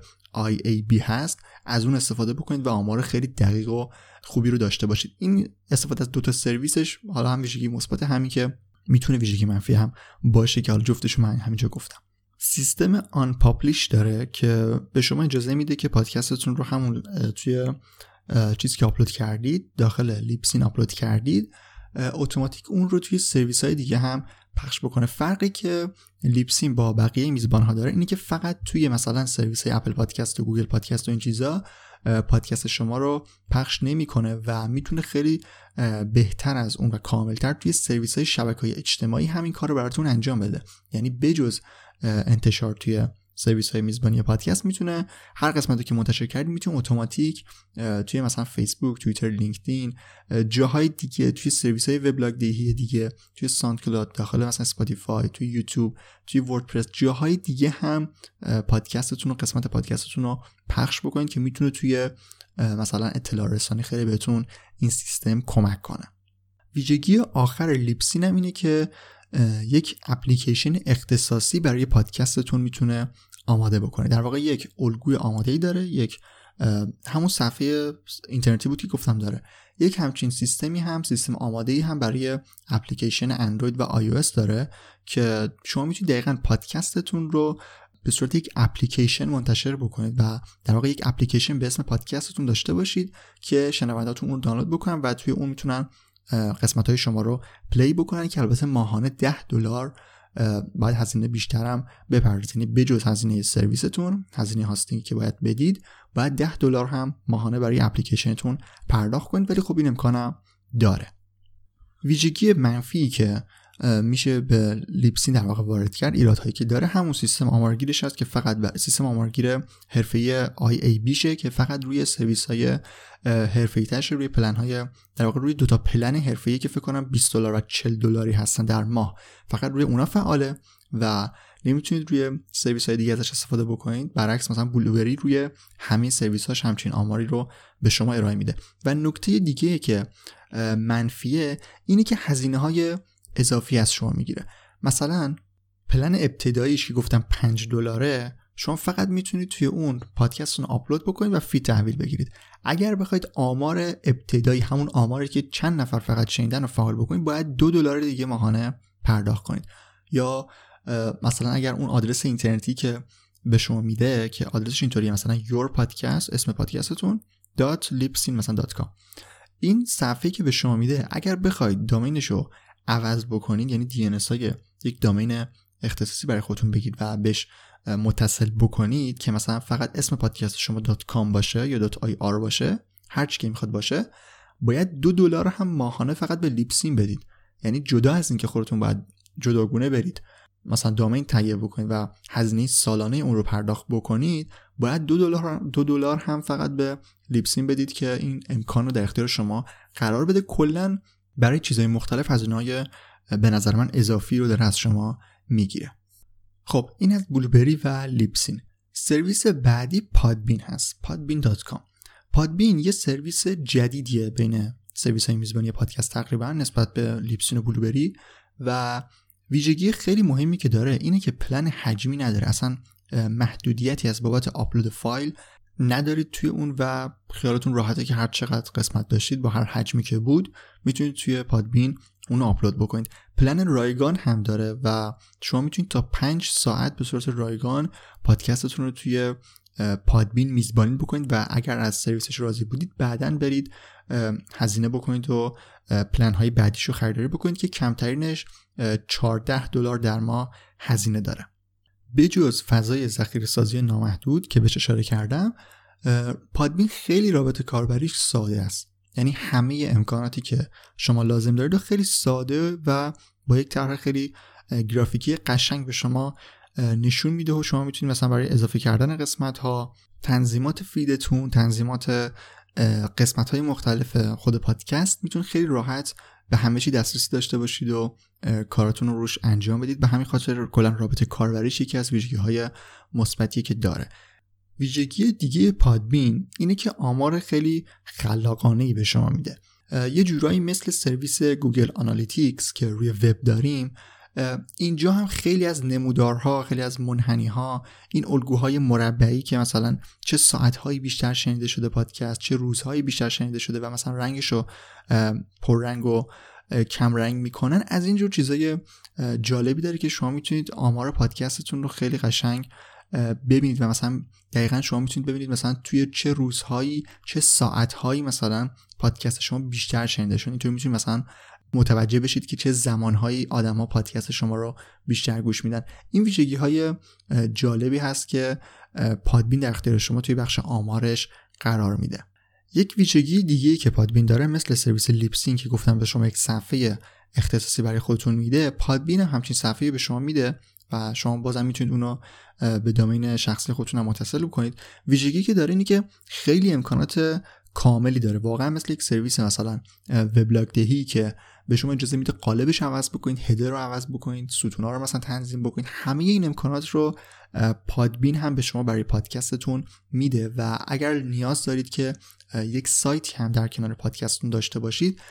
IAB هست از اون استفاده بکنید و آمار خیلی دقیق و خوبی رو داشته باشید. این استفاده از دوتا سرویسش حالا هم ویژگی مثبت همین که می‌تونه ویژگی منفی هم باشه که حالا جفتش من همینجا گفتم. سیستم آن پابلیش داره که به شما اجازه میده که پادکستتون رو همون توی چیزی که آپلود کردید داخل لیپسین آپلود کردید اتوماتیک اون رو توی سرویس های دیگه هم پخش بکنه. فرقی که Libsyn با بقیه میزبان ها داره اینه که فقط توی مثلا سرویس های Apple Podcast و Google Podcast و این چیزا پادکست شما رو پخش نمی‌کنه و می‌تونه خیلی بهتر از اون و کاملتر توی سرویس های شبکه های اجتماعی همین کار رو براتون انجام بده. یعنی بجز انتشار توی سرویس های میزبانی پادکست می‌تونه هر قسمتی که منتشر کردید می‌تونه اتوماتیک توی مثلا فیسبوک توییتر لینکدین جاهای دیگه توی سرویس های وبلاگ دیگه دیگه توی SoundCloud داخل مثلا Spotify توی یوتیوب توی WordPress جاهای دیگه هم پادکستتون و قسمت پادکستتون رو پخش بکنید که می‌تونه توی مثلا اطلاع رسانی خیلی بهتون این سیستم کمک کنه. ویژگی آخر Libsyn هم اینه که یک اپلیکیشن اختصاصی برای پادکستتون می‌تونه آماده بکنه. در واقع یک الگوی آماده ای داره یک همون صفحه اینترنتی بود که گفتم داره. یک همچین سیستمی هم سیستم آماده ای هم برای اپلیکیشن اندروید و آی داره که شما می‌تونید دقیقا پادکستتون رو به صورت یک اپلیکیشن منتشر بکنید و در واقع یک اپلیکیشن به اسم پادکستتون داشته باشید که شنوندهاتون اون دانلود بکنن و توی اون می‌تونن قسمت های شما رو play بکنن که البته ماهانه 10 دلار باید هزینه بیشترم بپردازید. یعنی بجز هزینه سرویستون هزینه hosting ی که باید بدید باید 10 دلار هم ماهانه برای اپلیکیشنتون پرداخت کنید. ولی خب این امکانم داره. ویژگی منفی که میشه به Libsyn در واقع وارد کرد. ایرادهایی که داره. همون سیستم آمارگیرش هست که فقط سیستم آمارگیر حرفه ایشه که فقط روی سرویس های حرفه روی پلن های در واقع روی دوتا پلن حرفه ای که فکر کنم 20 دلار و 40 دلاری هستن در ماه. فقط روی اونا فعاله و نمی‌تونید روی سرویس های دیگه ازش استفاده بکنید. برعکس مثلا بلوبری روی همه سرویس هاش همچین آماری رو به شما ارائه میده. و نکته دیگه که منفیه اینه که هزینه های اضافی از شما می‌گیره. مثلا پلن ابتداییش که گفتم 5 دلاره شما فقط می‌تونید توی اون پادکستتون آپلود بکنید و فی تحویل بگیرید. اگر بخواید آمار ابتدایی همون آماری که چند نفر فقط شنیدن رو فعال بکنید باید دو دلار دیگه ماهانه پرداخت کنید. یا مثلا اگر اون آدرس اینترنتی که به شما میده که آدرسش اینطوریه مثلا your podcast اسم پادکستتون .lipsin مثلا .com. این صفحه که به شما میده اگر بخواید دامینش رو عوض بکنید یعنی دی های یک دامین اختصاصی برای خودتون بگید و بهش متصل بکنید که مثلا فقط اسم پادکست شما .com باشه یا .ir باشه هر چی که می‌خواد باشه باید دو دلار هم ماهانه فقط به لیپسین بدید. یعنی جدا از اینکه خودتون باید جداگونه برید مثلا domain تهیه بکنید و هزینه سالانه اون رو پرداخت بکنید باید دو دلار دو دلار هم فقط به Libsyn بدید که این امکان رو در اختیار شما قرار بده. کلا برای چیزهای مختلف هزینه های به نظر من اضافی رو داره از شما می‌گیره. خب این از Blubrry و Libsyn سرویس بعدی Podbean هست. Podbean.com Podbean یه سرویس جدیدیه بین سرویس های میزبانی پادکست تقریبا نسبت به Libsyn و Blubrry و ویژگی خیلی مهمی که داره اینه که پلن حجمی نداره. اصلا محدودیتی از بابت آپلود فایل ندارید توی اون و خیالتون راحته که هر چقدر قسمت داشتید با هر حجمی که بود می‌تونید توی Podbean اون آپلود بکنید. پلن رایگان هم داره و شما می‌تونید تا پنج ساعت به صورت رایگان پادکستتون رو توی Podbean میزبانی بکنید و اگر از سرویسش راضی بودید بعدا برید هزینه بکنید و پلن های بعدیش رو خریداری بکنید که کمترینش 14 دلار در ماه هزینه داره. بجز فضای ذخیره سازی نامحدود که بهش اشاره کردم پادبین خیلی رابط کاربریش ساده است. یعنی همه امکاناتی که شما لازم دارید و خیلی ساده و با یک طرح خیلی گرافیکی قشنگ به شما نشون میده و شما می‌تونید مثلا برای اضافه کردن قسمت ها تنظیمات feed تون تنظیمات قسمت های مختلف خود پادکست می‌تونید خیلی راحت به همه چی دسترسی داشته باشید و کاراتون رو روش انجام بدید. به همین خاطر کلا رابط کاربریش یکی از ویژگی های مثبتی که داره. ویژگی دیگه Podbean اینه که آمار خیلی خلاقانه ای به شما میده. یه جورایی مثل سرویس Google Analytics که روی وب داریم اینجا هم خیلی از نمودارها خیلی از منحنی ها این الگوهای مربعی که مثلا چه ساعتهایی بیشتر شنیده شده پادکست چه روزهایی بیشتر شنیده شده و مثلا رنگش رو پررنگ و کم رنگ می‌کنن از اینجور چیزای جالبی داره که شما می‌تونید آمار پادکستتون رو خیلی قشنگ ببینید و مثلا دقیقا شما می‌تونید ببینید مثلا توی چه روزهایی چه ساعتهایی مثلا پادکست شما بیشتر شنیده شد اینطور می‌تونید مثلا متوجه بشید که چه زمانهایی آدما پادکست شما رو بیشتر گوش میدن. این ویژگی های جالبی هست که Podbean در اختیار شما توی بخش آمارش قرار میده. یک ویژگی دیگه که Podbean داره مثل سرویس Libsyn که گفتم به شما یک صفحه اختصاصی برای خودتون میده Podbean هم همچین صفحه به شما میده و شما بازم می‌تونید اونو به domain شخصی خودتون هم متصل کنید ویژگی که داره اینه که خیلی امکانات کاملی داره. واقعا مثل یک سرویس مثلا وبلاگ دهی که به شما اجازه میده قالبش عوض بکنید header رو عوض بکنید ستونا رو مثلا تنظیم بکنید همه این امکانات رو Podbean هم به شما برای پادکستتون میده و اگر نیاز دارید که یک سایتی هم در کنار پادکستتون داشته باشید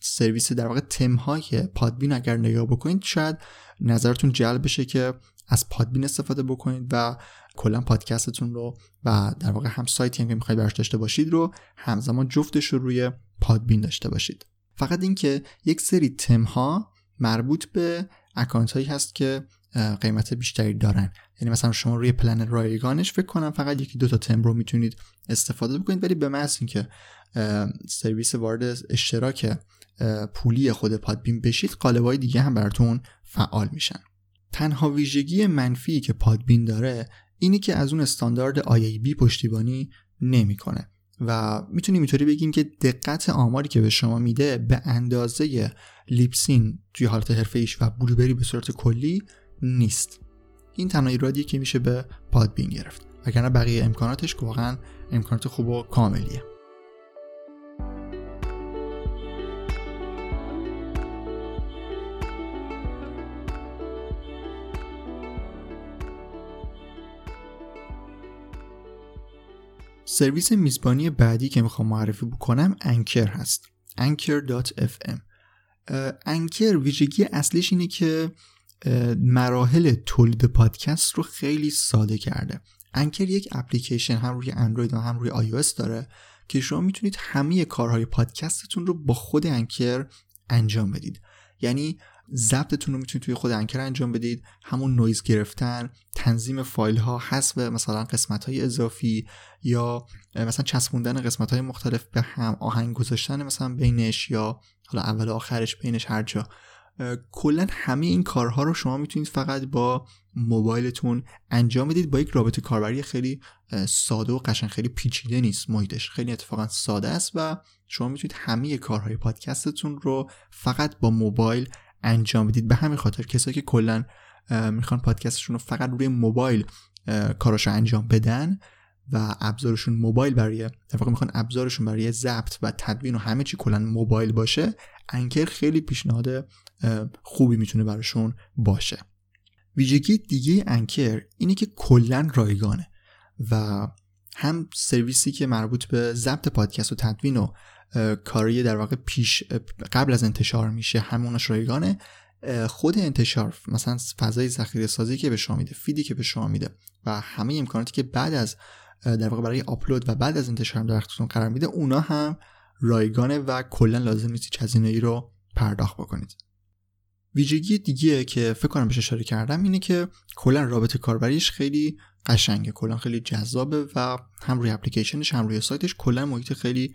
سرویس در واقع تم های Podbean اگر نگاه بکنید شاید نظرتون جلب بشه که از Podbean استفاده بکنید و کلا پادکستتون رو و در واقع هم سایتی هم که می‌خواید براش داشته باشید رو همزمان جفتش رو روی Podbean داشته باشید. فقط اینکه یک سری تم ها مربوط به اکانت هایی هست که قیمت بیشتری دارن. یعنی مثلا شما روی پلن رایگانش فکر کنم فقط یکی دو تا تم رو می‌تونید استفاده بکنید ولی به محض اینکه سرویس وارد اشتراک پولی خود Podbean بشید قالبای دیگه هم براتون فعال میشن. تنها ویژگی منفی که Podbean داره اینی که از اون استاندارد IAB پشتیبانی نمی‌کنه. و می‌تونیم اینطوری بگیم که دقت آماری که به شما میده به اندازه لیپسین توی حالت حرفه و بلوبری به صورت کلی نیست. این تنها ایرادیه که میشه به پادبین گرفت. وگرنه بقیه امکاناتش واقعا امکانات خوب و کاملیه. سرویس میزبانی بعدی که می‌خوام معرفی بکنم Anchor هست. anchor.fm Anchor ویژگی اصلیش اینه که مراحل تولید پادکست رو خیلی ساده کرده. Anchor یک اپلیکیشن هم روی اندروید و هم روی آی داره که شما می‌تونید همه کارهای پادکستتون رو با خود Anchor انجام بدید. یعنی ضبطتون رو می‌تونید توی خود Anchor انجام بدید. همون نویز گرفتن تنظیم فایل ها حذف مثلا قسمت های اضافی یا مثلا چسبوندن قسمت های مختلف به هم آهنگ گذاشتن مثلا بینش یا حالا اول آخرش بینش هر جا. کلا همه این کارها رو شما می‌تونید فقط با موبایلتون انجام بدید. با یک رابطه کاربری خیلی ساده و قشنگ خیلی پیچیده نیست محیطش خیلی اتفاقا ساده است و شما می‌تونید همه کارهای پادکستتون رو فقط با موبایل انجام بدید. به همین خاطر کسایی که کلا می‌خوان پادکستشون رو فقط روی موبایل کاراشو انجام بدن و ابزارشون موبایل برای در می‌خوان ابزارشون برای ضبط و تدوین و همه چی کلا موبایل باشه انکر خیلی پیشنهاد خوبی می‌تونه براشون باشه. ویژگی دیگه انکر اینه که کلا رایگانه و هم سرویسی که مربوط به ضبط پادکست و تدوین و کاری در واقع پیش قبل از انتشار میشه همونش رایگانه. خود انتشار مثلا فضای ذخیره سازی که به شما میده فیدی که به شما میده و همه امکاناتی که بعد از در واقع برای آپلود و بعد از انتشار در اختیارتون قرار میده اونا هم رایگانه و کلا لازم نیست هزینه ای رو پرداخت بکنید. ویژگی دیگه که فکر کنم بهش اشاره کردم اینه که کلا رابطه کاربریش خیلی قشنگه کلا خیلی جذابه و هم روی اپلیکیشنش هم روی سایتش کلا محیط خیلی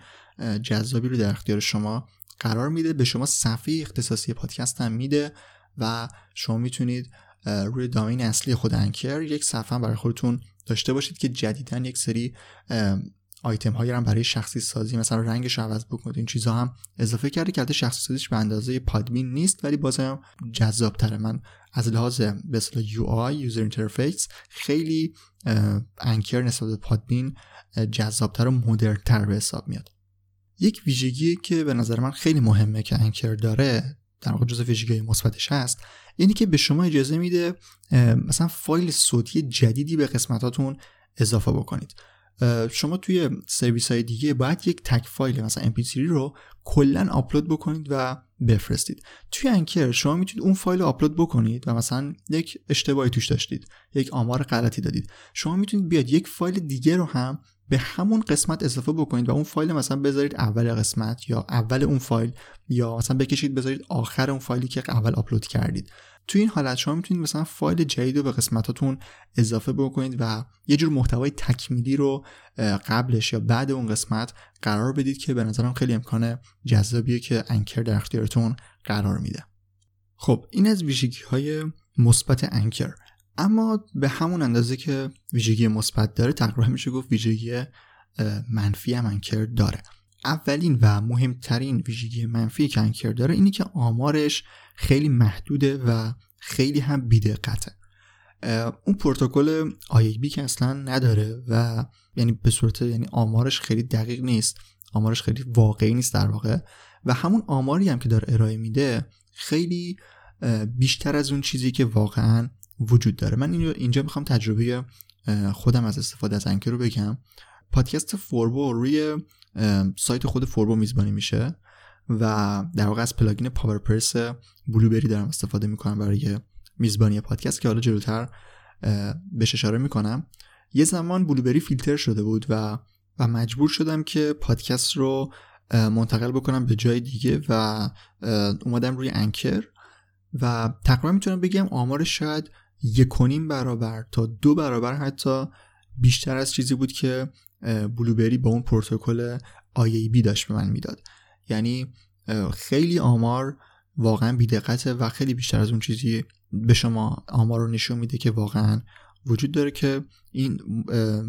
جذابی رو در اختیار شما قرار میده به شما صفحه اختصاصی پادکست هم میده و شما می‌تونید روی domain اصلی خود Anchor یک صفحه برای خودتون داشته باشید که جدیدا یک سری آیتم هایی هم برای شخصی سازی مثلا رنگش رو عوض بکنید این چیزها هم اضافه کرده که شخصی سازیش به اندازه Podbean نیست ولی بازم جذاب تره من از لحاظ به اصطلاح UI user interface خیلی Anchor نسبت به Podbean جذابتر و مدرنتر به حساب میاد. یک ویژگی که به نظر من خیلی مهمه که انکر داره در واقع جزء ویژگی مثبتش هست اینی که به شما اجازه میده مثلا فایل صوتی جدیدی به قسمتاتون اضافه بکنید. شما توی سرویس های دیگه باید یک تک فایل مثلا mp3 رو کلا آپلود بکنید و بفرستید. توی انکر شما می‌تونید اون فایل رو آپلود بکنید و مثلا یک اشتباهی توش داشتید یک آمار غلطی دادید. شما می‌تونید بیاد یک فایل دیگه رو هم به همون قسمت اضافه بکنید و اون فایل مثلا بذارید اول قسمت یا اول اون فایل یا مثلا بکشید بذارید آخر اون فایلی که اول آپلود کردید. تو این حالت شما می‌تونید مثلا فایل جدید رو به قسمتاتون اضافه بکنید و یه جور محتوای تکمیلی رو قبلش یا بعد اون قسمت قرار بدید که به نظرم خیلی امکان جذابیه که انکر در اختیارتون قرار میده. خب این از ویژگی های مثبت انکر. اما به همون اندازه که ویژگی مثبت داره تقریبا میشه گفت ویژگی منفی هم انکر داره. اولین و مهمترین ویژگی منفی که انکر داره اینی که آمارش خیلی محدوده و خیلی هم بیدقته. اون پروتکل بی که اصلا نداره و یعنی به صورت یعنی آمارش خیلی دقیق نیست آمارش خیلی واقعی نیست در واقع و همون آماری هم که داره ارائه میده خیلی بیشتر از اون چیزی که واقعا وجود داره. من اینجا می‌خوام تجربه خودم از استفاده از Anchor رو بگم. پادکست فوربو روی سایت خود فوربو میزبانی میشه و در واقع از plugin PowerPress Blubrry دارم استفاده می‌کنم برای میزبانی پادکست که حالا جلوتر بهش اشاره می‌کنم. یه زمان Blubrry فیلتر شده بود و و مجبور شدم که پادکست رو منتقل بکنم به جای دیگه و اومدم روی انکر و تقریبا می‌تونم بگم آمارش شاید یکونیم برابر تا دو برابر حتی بیشتر از چیزی بود که بلوبری با اون پروتکل بی داشت به من می‌داد. یعنی خیلی آمار واقعا بیدقته و خیلی بیشتر از اون چیزی به شما آمار رو نشون میده که واقعا وجود داره که این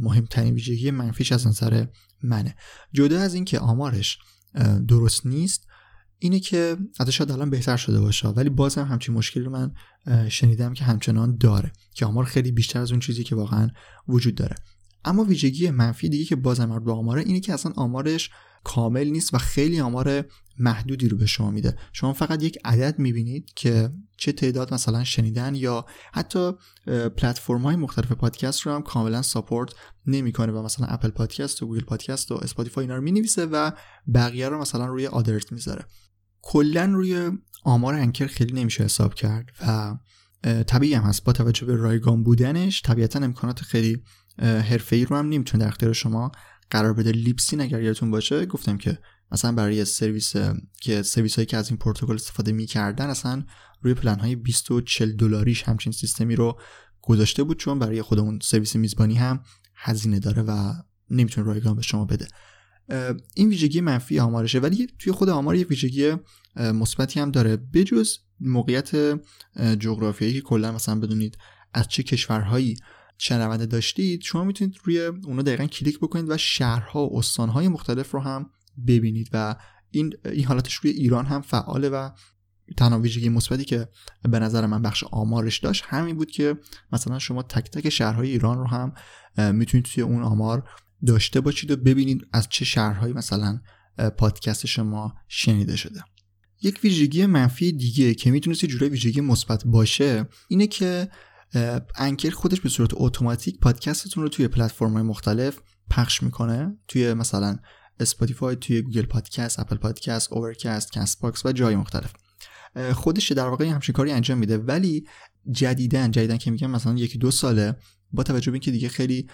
مهمترین ویژگی منفیش از نظر منه. جدا از اینکه آمارش درست نیست اینه که حتی شاید الان بهتر شده باشه ولی باز هم همچین مشکلی رو من شنیدم که همچنان داره که آمار خیلی بیشتر از اون چیزی که واقعا وجود داره. اما ویژگی منفی دیگه که بازم مربوط به آماره اینه که اصلا آمارش کامل نیست و خیلی آمار محدودی رو به شما میده. شما فقط یک عدد می‌بینید که چه تعداد مثلا شنیدن یا حتی پلتفرم های مختلف پادکست رو هم کاملا support نمی‌کنه و مثلا اپل پادکست و گوگل پادکست و اسپاتیفای اینا رو می‌نویسه و بقیه رو مثلا روی other می‌ذاره. کلا روی آمار Anchor خیلی نمیشه حساب کرد و طبیعی هم هست. با توجه به رایگان بودنش طبیعتا امکانات خیلی ای رو هم نمی‌تونه در اختیار شما قرار بده Libsyn اگر یادتون باشه گفتم که مثلا برای سرویس که سرویس هایی که از این پروتکل استفاده می‌کردن اصلا روی پلن های 20 و 40 دلاریش همچین سیستمی رو گذاشته بود چون برای خودمون سرویس میزبانی هم هزینه داره و نمی‌تونه رایگان به شما بده. این ویژگی منفی آمارشه ولی توی خود آمار یه ویژگی مثبتی هم داره. بجز موقعیت جغرافیایی که کلا مثلا بدونید از چه کشورهایی شنونده داشتید شما می‌تونید روی اونا دقیقا کلیک بکنید و شهرها و استانهای مختلف رو هم ببینید و این این حالتش روی ایران هم فعاله و تنها ویژگی مثبتی که به نظر من بخش آمارش داشت همین بود که مثلا شما تک تک شهرهای ایران رو هم می‌تونید توی اون آمار داشته باشید و ببینید از چه شهرهایی مثلا پادکست شما شنیده شده. یک ویژگی منفی دیگه که می‌تونست یه جورای ویژگی مثبت باشه اینه که انکر خودش به صورت اتوماتیک پادکستتون رو توی پلتفرم مختلف پخش می‌کنه. توی مثلا اسپاتیفای توی گوگل پادکست اپل پادکست Overcast Castbox و جای مختلف. خودش در واقع همچین کاری انجام میده. ولی جدیدن جدیدن که میگم مثلا یکی دو ساله با توجه به اینکه دیگه خیلی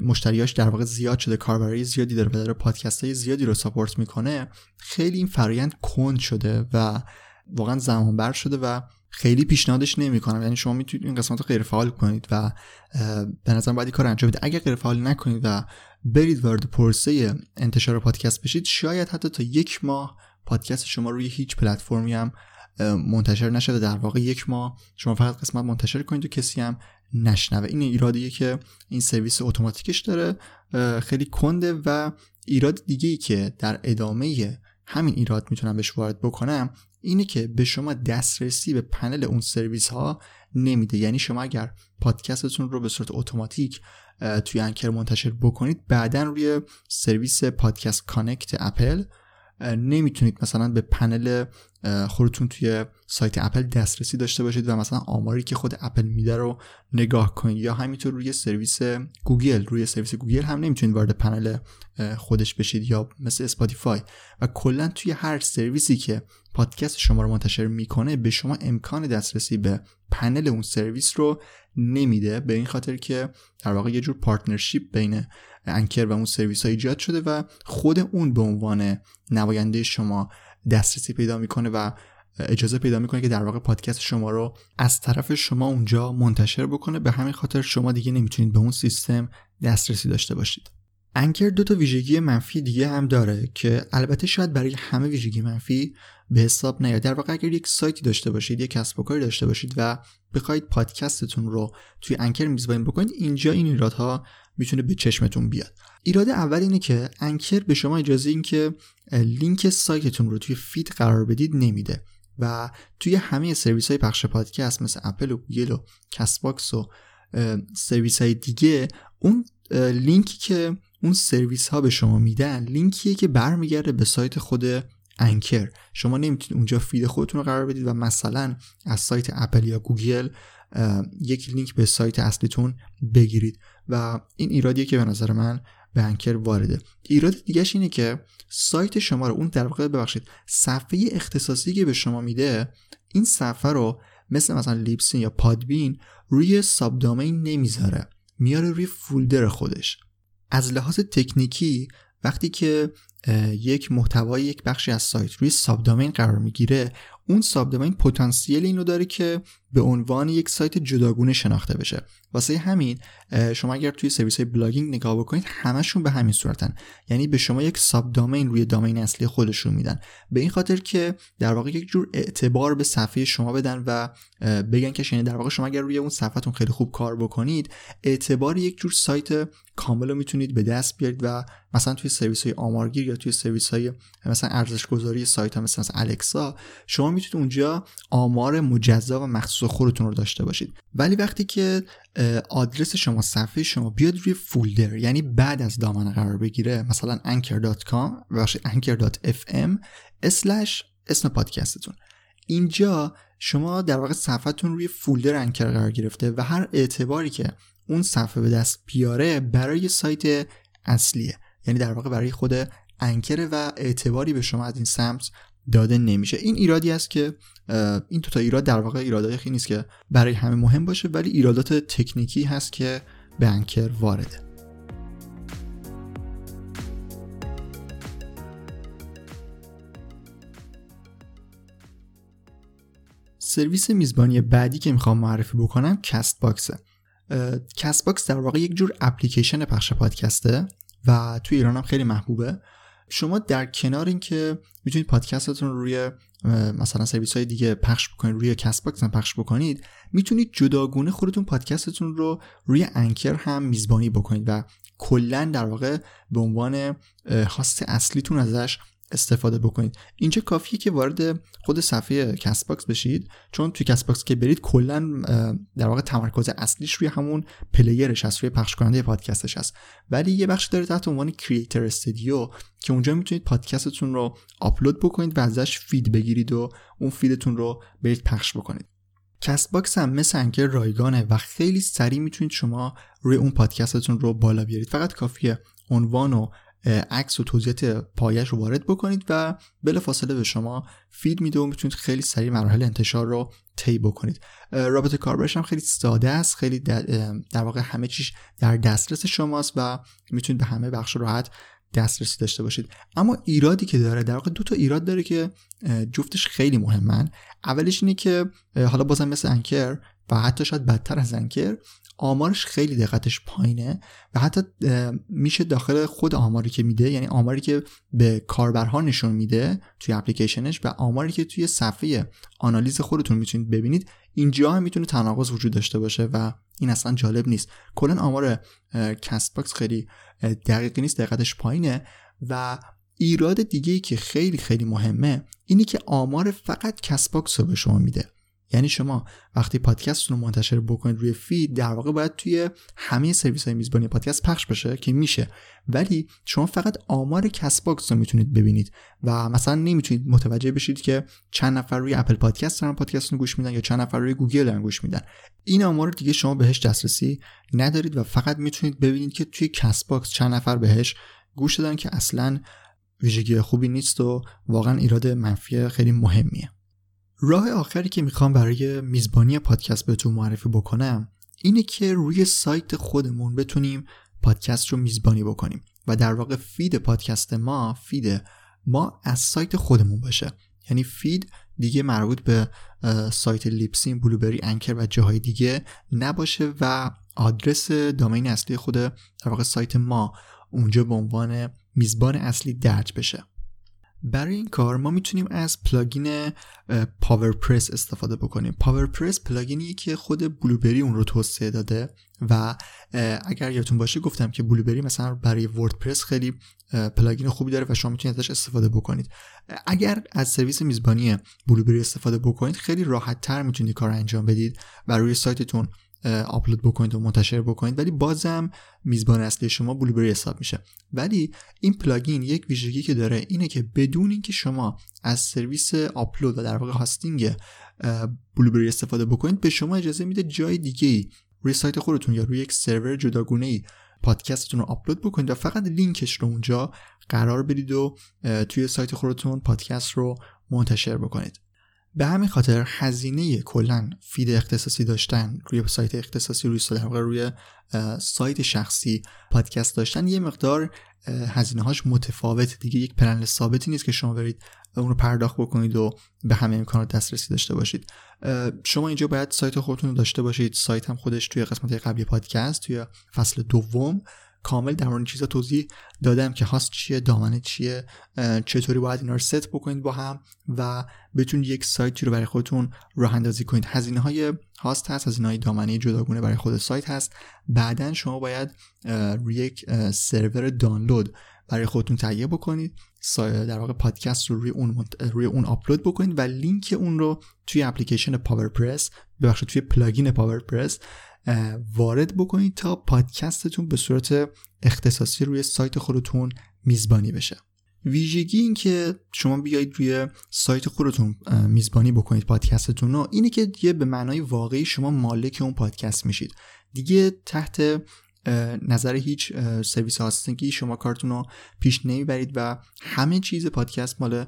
مشتریاش در واقع زیاد شده کاربری زیادی داره و داره پادکست های زیادی رو support می‌کنه خیلی این فرایند کند شده و واقعا زمان بر شده و خیلی پیشنهادش نمی‌کنم. یعنی شما می‌تونید این قسمت رو غیر فعال کنید و به نظرم باید کار انجام بدید. اگر غیر فعال نکنید و برید وارد پرسه انتشار پادکست بشید شاید حتی تا یک ماه پادکست شما روی هیچ پلتفرمی هم منتشر نشده. در واقع یک ماه شما فقط قسمت منتشر کنید و کسی هم نشنوه. این ایرادیه که این سرویس اتوماتیکش داره خیلی کنده و ایراد دیگه ای که در ادامه همین ایراد می‌تونم بهش وارد بکنم اینه که به شما دسترسی به پنل اون سرویس ها نمیده. یعنی شما اگر پادکستتون رو به صورت اتوماتیک توی Anchor منتشر بکنید بعدا روی سرویس Podcast Connect اپل نمی‌تونید مثلا به پنل خودتون توی سایت اپل دسترسی داشته باشید و مثلا آماری که خود اپل میده رو نگاه کنید. یا همینطور روی سرویس گوگل. روی سرویس گوگل هم نمی‌تونید وارد پنل خودش بشید یا مثل اسپاتیفای. و کلا توی هر سرویسی که پادکست شما رو منتشر می‌کنه به شما امکان دسترسی به پنل اون سرویس رو نمیده. به این خاطر که در واقع یه جور partnership بین Anchor و اون سرویس ها ایجاد شده و خود اون به عنوان نماینده شما دسترسی پیدا می‌کنه و اجازه پیدا می‌کنه که در واقع پادکست شما رو از طرف شما اونجا منتشر بکنه. به همین خاطر شما دیگه نمی‌تونید به اون سیستم دسترسی داشته باشید. Anchor دو تا ویژگی منفی دیگه هم داره که البته شاید برای همه ویژگی منفی به حساب نیاد. در واقع اگر یک سایتی داشته باشید یک کسب و کاری داشته باشید و بخواید پادکستتون رو توی Anchor میزبانی بکنید اینجا این ایرادها می‌تونه به چشمتون بیاد. ایراد اول اینه که Anchor به شما اجازه این که لینک سایتتون رو توی feed قرار بدید نمیده و توی همه سرویس های پخش پادکست مثل اپل و گوگل و Castbox و سرویس های دیگه اون لینکی که اون سرویس ها به شما میدن لینکیه که برمیگرده به سایت خود Anchor. شما نمی‌تونید اونجا feed خودتون رو قرار بدید و مثلا از سایت اپل یا گوگل یک لینک به سایت اصلیتون بگیرید. و این ایرادیه که به نظر من به Anchor وارده. ایراد دیگهش اینه که سایت شما رو اون در واقع ببخشید صفحه اختصاصی که به شما میده این صفحه رو مثل مثلا Libsyn یا Podbean روی sub نمی‌ذاره. میاره روی فولدر خودش. از لحاظ تکنیکی وقتی که یک محتوای یک بخشی از سایت روی sub قرار می‌گیره. اون subdomain پتانسیل اینو داره که به عنوان یک سایت جداگونه شناخته بشه. واسه همین شما اگر توی سرویس های blogging نگاه بکنید همشون به همین صورتن. یعنی به شما یک subdomain روی domain اصلی خودشون میدن. به این خاطر که در واقع یک جور اعتبار به صفحه شما بدن و بگن که یعنی در واقع شما اگر روی اون صفحتون خیلی خوب کار بکنید اعتبار یک جور سایت کامل رو می‌تونید به دست بیارید و مثلا توی سرویس های آمارگیر یا توی سرویس های مثلا ارزش گذاری سایت ها مثل, مثلا الکسا شما می‌تونید اونجا آمار مجزا و مخصوص خودتون رو داشته باشید. ولی وقتی که آدرس شما صفحه شما بیاد روی فولدر یعنی بعد از دامنه قرار بگیره مثلا anchor.com و anchor.fm اسلش اسم پادکستتون اینجا شما در واقع صفحتون روی فولدر انکر قرار گرفته و هر اعتباری که اون صفحه به دست بیاره برای سایت اصلیه. یعنی در واقع برای خود انکره و اعتباری به شما از این سمت داده نمیشه. این ایرادی است که این تو تا ایراد در واقع ایرادای خیلی نیست که برای همه مهم باشه ولی ایرادات تکنیکی هست که به انکر وارده. سرویس میزبانی بعدی که می‌خوام معرفی بکنم Castbox ه Castbox در واقع یک جور اپلیکیشن پخش پادکسته و توی ایران هم خیلی محبوبه. شما در کنار اینکه می‌تونید پادکستتون رو روی مثلا سرویس های دیگه پخش بکنید روی Castbox هم پخش بکنید می‌تونید جداگونه خودتون پادکستتون رو روی Anchor هم میزبانی بکنید و کلا در واقع به عنوان host اصلیتون ازش استفاده بکنید. اینجا کافیه که وارد خود صفحه Castbox بشید چون توی Castbox که برید کلا در واقع تمرکز اصلیش روی همون player ش هست روی پخش کننده پادکستش هست. ولی یه بخش داره تحت عنوان Creator Studio که اونجا می‌تونید پادکستتون رو آپلود بکنید و ازش feed بگیرید و اون feed تون رو برید پخش بکنید. Castbox هم مثل Anchor رایگانه و خیلی سریع می‌تونید شما روی اون پادکستتون رو بالا بیارید. فقط کافیه عنوان و عکس و توضیحات پایش رو وارد بکنید و فاصله به شما فید میده و می‌تونید خیلی سریع مراحل انتشار رو طی بکنید. رابط کاربرش هم خیلی ساده است خیلی در واقع همه چیش در دسترس شماست و می‌تونید به همه بخش راحت دسترسی داشته باشید. اما ایرادی که داره در واقع دو تا ایراد داره که جفتش خیلی مهمن. اولش اینه که حالا بازم مثل انکر و حتی شاید بدتر از انکر آمارش خیلی دقتش پایینه و حتی میشه داخل خود آماری که میده یعنی آماری که به کاربرها نشون میده توی اپلیکیشنش و آماری که توی صفحه آنالیز خودتون می‌تونید ببینید اینجا هم می‌تونه تناقض وجود داشته باشه و این اصلا جالب نیست. کلا آمار Castbox خیلی دقیقی نیست دقتش پایینه و ایراد دیگه ای که خیلی خیلی مهمه اینی که آمار فقط Castbox رو به شما میده. یعنی شما وقتی پادکست رو منتشر بکنید روی feed در واقع باید توی همه سرویس های میزبانی پادکست پخش بشه که میشه. ولی شما فقط آمار Castbox رو می‌تونید ببینید و مثلا نمی‌تونید متوجه بشید که چند نفر روی اپل پادکست دارن پادکست رو گوش میدن یا چند نفر روی گوگل دارن گوش میدن. این آمار رو دیگه شما بهش دسترسی ندارید و فقط می‌تونید ببینید که توی Castbox چند نفر بهش گوش دادن که اصلا ویژگی خوبی نیست و واقعا ایراد منفی خیلی مهمیه. راه آخری که می‌خوام برای میزبانی پادکست بهتون معرفی بکنم اینه که روی سایت خودمون بتونیم پادکست رو میزبانی بکنیم و در واقع feed پادکست ما feed ما از سایت خودمون باشه. یعنی feed دیگه مربوط به سایت لیبسین بلوبری انکر و جاهای دیگه نباشه و آدرس domain اصلی خود در واقع سایت ما اونجا به عنوان میزبان اصلی درج بشه. برای این کار ما می‌تونیم از plugin پاورپرس استفاده بکنیم. پاورپرس plugin یه که خود بلوبری اون رو توسعه داده و اگر یادتون باشه گفتم که بلوبری مثلا برای وردپرس خیلی plugin خوبی داره و شما می‌تونید ازش استفاده بکنید. اگر از سرویس میزبانی بلوبری استفاده بکنید خیلی راحت تر می‌تونید کار انجام بدید و روی سایتتون آپلود بکنید و منتشر بکنید ولی بازم میزبان اصلی شما بلوبری حساب میشه. ولی این plugin یک ویژگی که داره اینه که بدون اینکه شما از سرویس آپلود و در واقع hosting بلوبری استفاده بکنید به شما اجازه میده جای دیگه ای روی سایت خودتون یا روی یک سرور جداگونه ای پادکستتون رو آپلود بکنید و فقط لینکش رو اونجا قرار بدید و توی سایت خودتون پادکست رو منتشر بکنید. به همین خاطر هزینه کلا فید اختصاصی داشتن روی سایت اختصاصی روی روی سایت شخصی پادکست داشتن یه مقدار هزینه هاش متفاوت دیگه. یک پلن ثابتی نیست که شما برید اون رو پرداخت بکنید و به همه امکانات دسترسی داشته باشید. شما اینجا باید سایت خودتون رو داشته باشید. سایت هم خودش توی قسمت قبلی پادکست توی فصل دوم. کامل در مورد چیزا توضیح دادم که هاست چیه دامنه چیه چطوری باید اینا رو ست بکنید با هم و بتونید یک سایتی رو برای خودتون راه اندازی کنید. هزینه های host هست هزینه های دامنه جداگونه برای خود سایت هست. بعدا شما باید روی یک سرور دانلود برای خودتون تهیه بکنید. در واقع پادکست رو روی اون روی اون آپلود بکنید و لینک اون رو توی اپلیکیشن پاورپرس ببخشید توی plugin پاورپرس وارد بکنید تا پادکستتون به صورت اختصاصی روی سایت خودتون میزبانی بشه. ویژگی این که شما بیایید روی سایت خودتون میزبانی بکنید پادکستتون رو اینه که دیگه به معنای واقعی شما مالک اون پادکست میشید. دیگه تحت نظر هیچ سرویس هاستینگی شما کارتون رو پیش نمی‌برید و همه چیز پادکست مال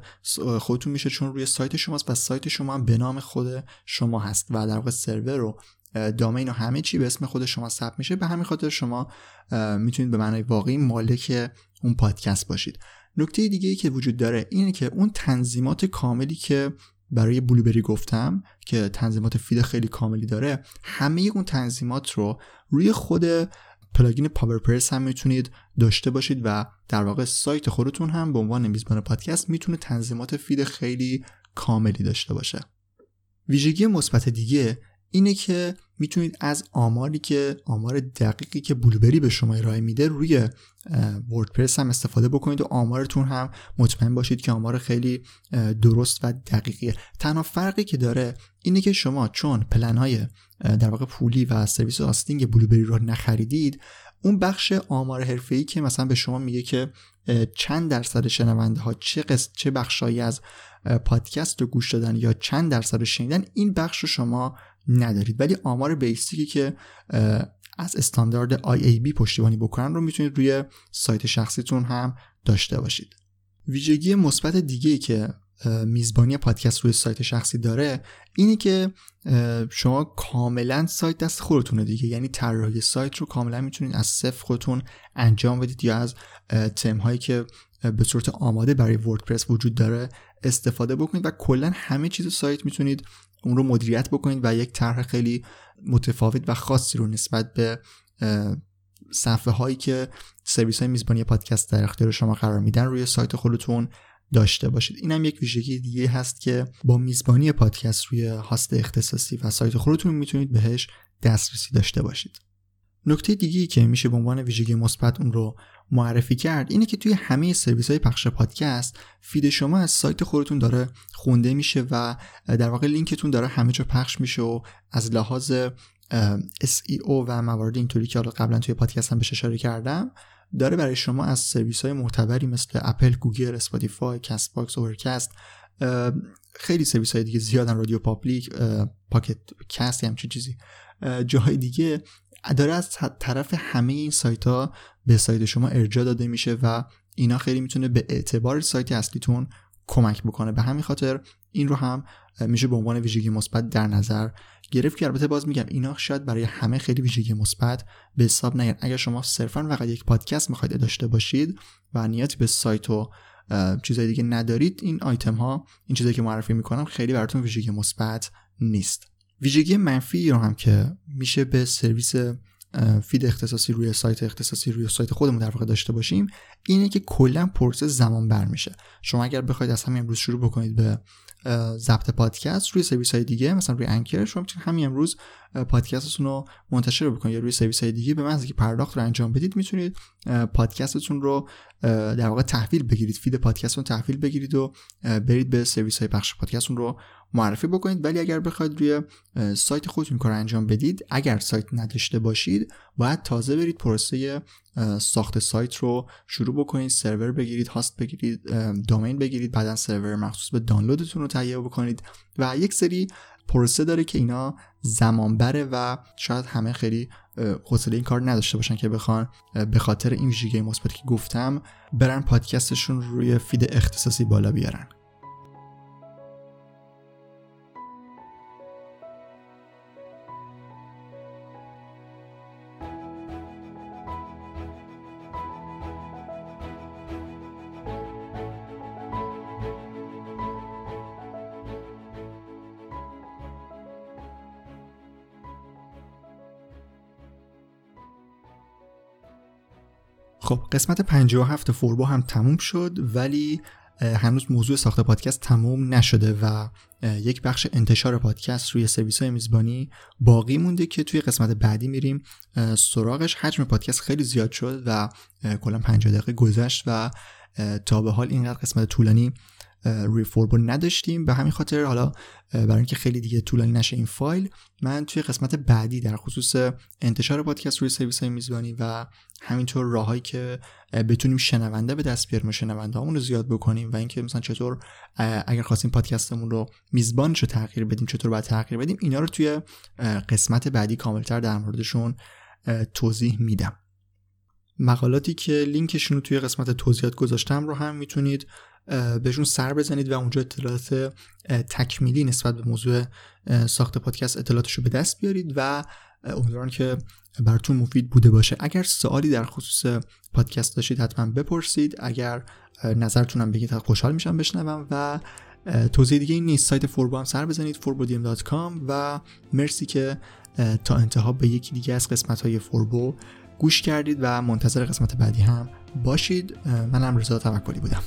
خودتون میشه چون روی سایت شماست و سایت شما به نام خود شما هست و در واقع سرور رو domain و همه چی به اسم خود شما ثبت میشه. به همین خاطر شما می‌تونید به معنای واقعی مالک اون پادکست باشید. نکته دیگه ای که وجود داره اینه که اون تنظیمات کاملی که برای بلوبری گفتم که تنظیمات feed خیلی کاملی داره همه اون تنظیمات رو روی خود plugin پاورپرس هم می‌تونید داشته باشید و در واقع سایت خودتون هم به عنوان میزبان پادکست می‌تونه تنظیمات feed خیلی کاملی داشته باشه. ویژگی مثبت دیگه اینه که می‌تونید از آماری که آمار دقیقی که بلوبری به شما ارائه میده روی وردپرس هم استفاده بکنید و آمارتون هم مطمئن باشید که آمار خیلی درست و دقیقیه. تنها فرقی که داره اینه که شما چون پلن های در واقع پولی و سرویس آستینگ بلوبری رو نخریدید اون بخش آمار حرفه‌ای که مثلا به شما میگه که چند درصد شنونده ها چه قسم چه بخشایی از پادکست رو گوش دادن یا چند درصد شنیدن این بخش رو شما ندارید. ولی آمار بیسیکی که از استاندارد IAB پشتیبانی بکنن رو می‌تونید روی سایت شخصیتون هم داشته باشید. ویژگی مثبت دیگه که میزبانی پادکست روی سایت شخصی داره اینی که شما کاملا سایت دست خودتونه دیگه. یعنی طراحی سایت رو کاملا می‌تونید از صفر خودتون انجام بدید یا از تم هایی که به صورت آماده برای وردپرس وجود داره استفاده بکنید و کلا همه چیز سایت می‌تونید اون رو مدیریت بکنید و یک طرح خیلی متفاوت و خاصی رو نسبت به صفحه هایی که سرویس های میزبانی پادکست در اختیار شما قرار میدن روی سایت خودتون داشته باشید. این هم یک ویژگی دیگه هست که با میزبانی پادکست روی هاست اختصاصی و سایت خودتون می‌تونید بهش دسترسی داشته باشید. نکته دیگه که میشه به عنوان ویژگی مثبت اون رو معرفی کرد اینه که توی همه سرویس های پخش پادکست feed شما از سایت خودتون داره خونده میشه و در واقع لینکتون داره همه جا پخش میشه و از لحاظ SEO و موارد اینطوری که حالا قبلا توی پادکست هم بهش اشاره کردم داره برای شما از سرویس های معتبری مثل اپل، گوگل، اسپاتیفای، کست باکس، اوورکست خیلی سرویس های دیگه زیادن رادیو پابلیک، پاکت کست همچین چیزی جاهای دیگه داره از طرف همه این سایت ها به سایت شما ارجاع داده میشه و اینا خیلی می‌تونه به اعتبار سایت اصلیتون کمک بکنه. به همین خاطر این رو هم میشه به عنوان ویژگی مثبت در نظر گرفت که البته باز میگم اینا شاید برای همه خیلی ویژگی مثبت به حساب نیان. اگر شما صرفا فقط یک پادکست می‌خواید داشته باشید و نیازی به سایت و چیزای دیگه ندارید این آیتم ها این چیزایی که معرفی می‌کنم خیلی براتون ویژگی مثبت نیست. ویژگی منفی رو هم که میشه به سرویس feed اختصاصی روی سایت اختصاصی روی سایت خودمون در واقع داشته باشیم اینه که کلا پروسه زمان بر میشه. شما اگر بخواید از همین امروز شروع بکنید به ضبط پادکست روی سرویس های دیگه مثلا روی انکر شما می‌تونید همین امروز پادکستتون رو منتشر بکنید. یا روی سرویس های دیگه. به محض که پرداخت رو انجام بدید می‌تونید پادکستتون رو در واقع تحویل بگیرید. feed پادکستتون تحویل بگیرید و برید به سرویس های پخش پادکستتون رو معرفی بکنید. ولی اگر بخواید روی سایت خودتون کار انجام بدید اگر سایت نداشته باشید باید تازه برید پروسه ساخت سایت رو شروع بکنید سرور بگیرید host بگیرید domain بگیرید بعدا سرور مخصوص به دانلودتون رو تهیه بکنید و یک سری پروسه داره که اینا زمان بره و شاید همه خیلی حوصله این کار نداشته باشن که بخوان به خاطر این ویژگی مثبتی که گفتم برن پادکستشون روی فید اختصاصی بالا بیارن. خب قسمت 57 فوربو هم تموم شد ولی هنوز موضوع ساخت پادکست تموم نشده و یک بخش انتشار پادکست روی سرویس های میزبانی باقی مونده که توی قسمت بعدی میریم. سراغش حجم پادکست خیلی زیاد شد و کلا 50 دقیقه گذشت و تا به حال اینقدر قسمت طولانی روی فوربو نداشتیم. به همین خاطر حالا برای اینکه خیلی دیگه طولانی نشه این فایل من توی قسمت بعدی در خصوص انتشار پادکست روی سرویس های میزبانی و همینطور راههایی که بتونیم شنونده به دست بیاریم و شنونده رو زیاد بکنیم و اینکه مثلا چطور اگر خواستیم پادکستمون رو میزبانش رو تغییر بدیم چطور باید تغییر بدیم اینا رو توی قسمت بعدی کاملتر در موردشون توضیح میدم. مقالاتی که لینکشون رو توی قسمت توضیحات گذاشتم رو هم می‌تونید بهشون سر بزنید و اونجا اطلاعات تکمیلی نسبت به موضوع ساخت پادکست اطلاعاتش رو به دست بیارید و امیدوارم که براتون مفید بوده باشه. اگر سوالی در خصوص پادکست داشتید حتما بپرسید. اگر نظرتونم بگید خوشحال میشم بشنوم و توضیح دیگه این نیست. سایت فوربو هم سر بزنید forbodm.com و مرسی که تا انتها به یکی دیگه از قسمت های فوربو گوش کردید و منتظر قسمت بعدی هم باشید. منم رضا توکلی بودم.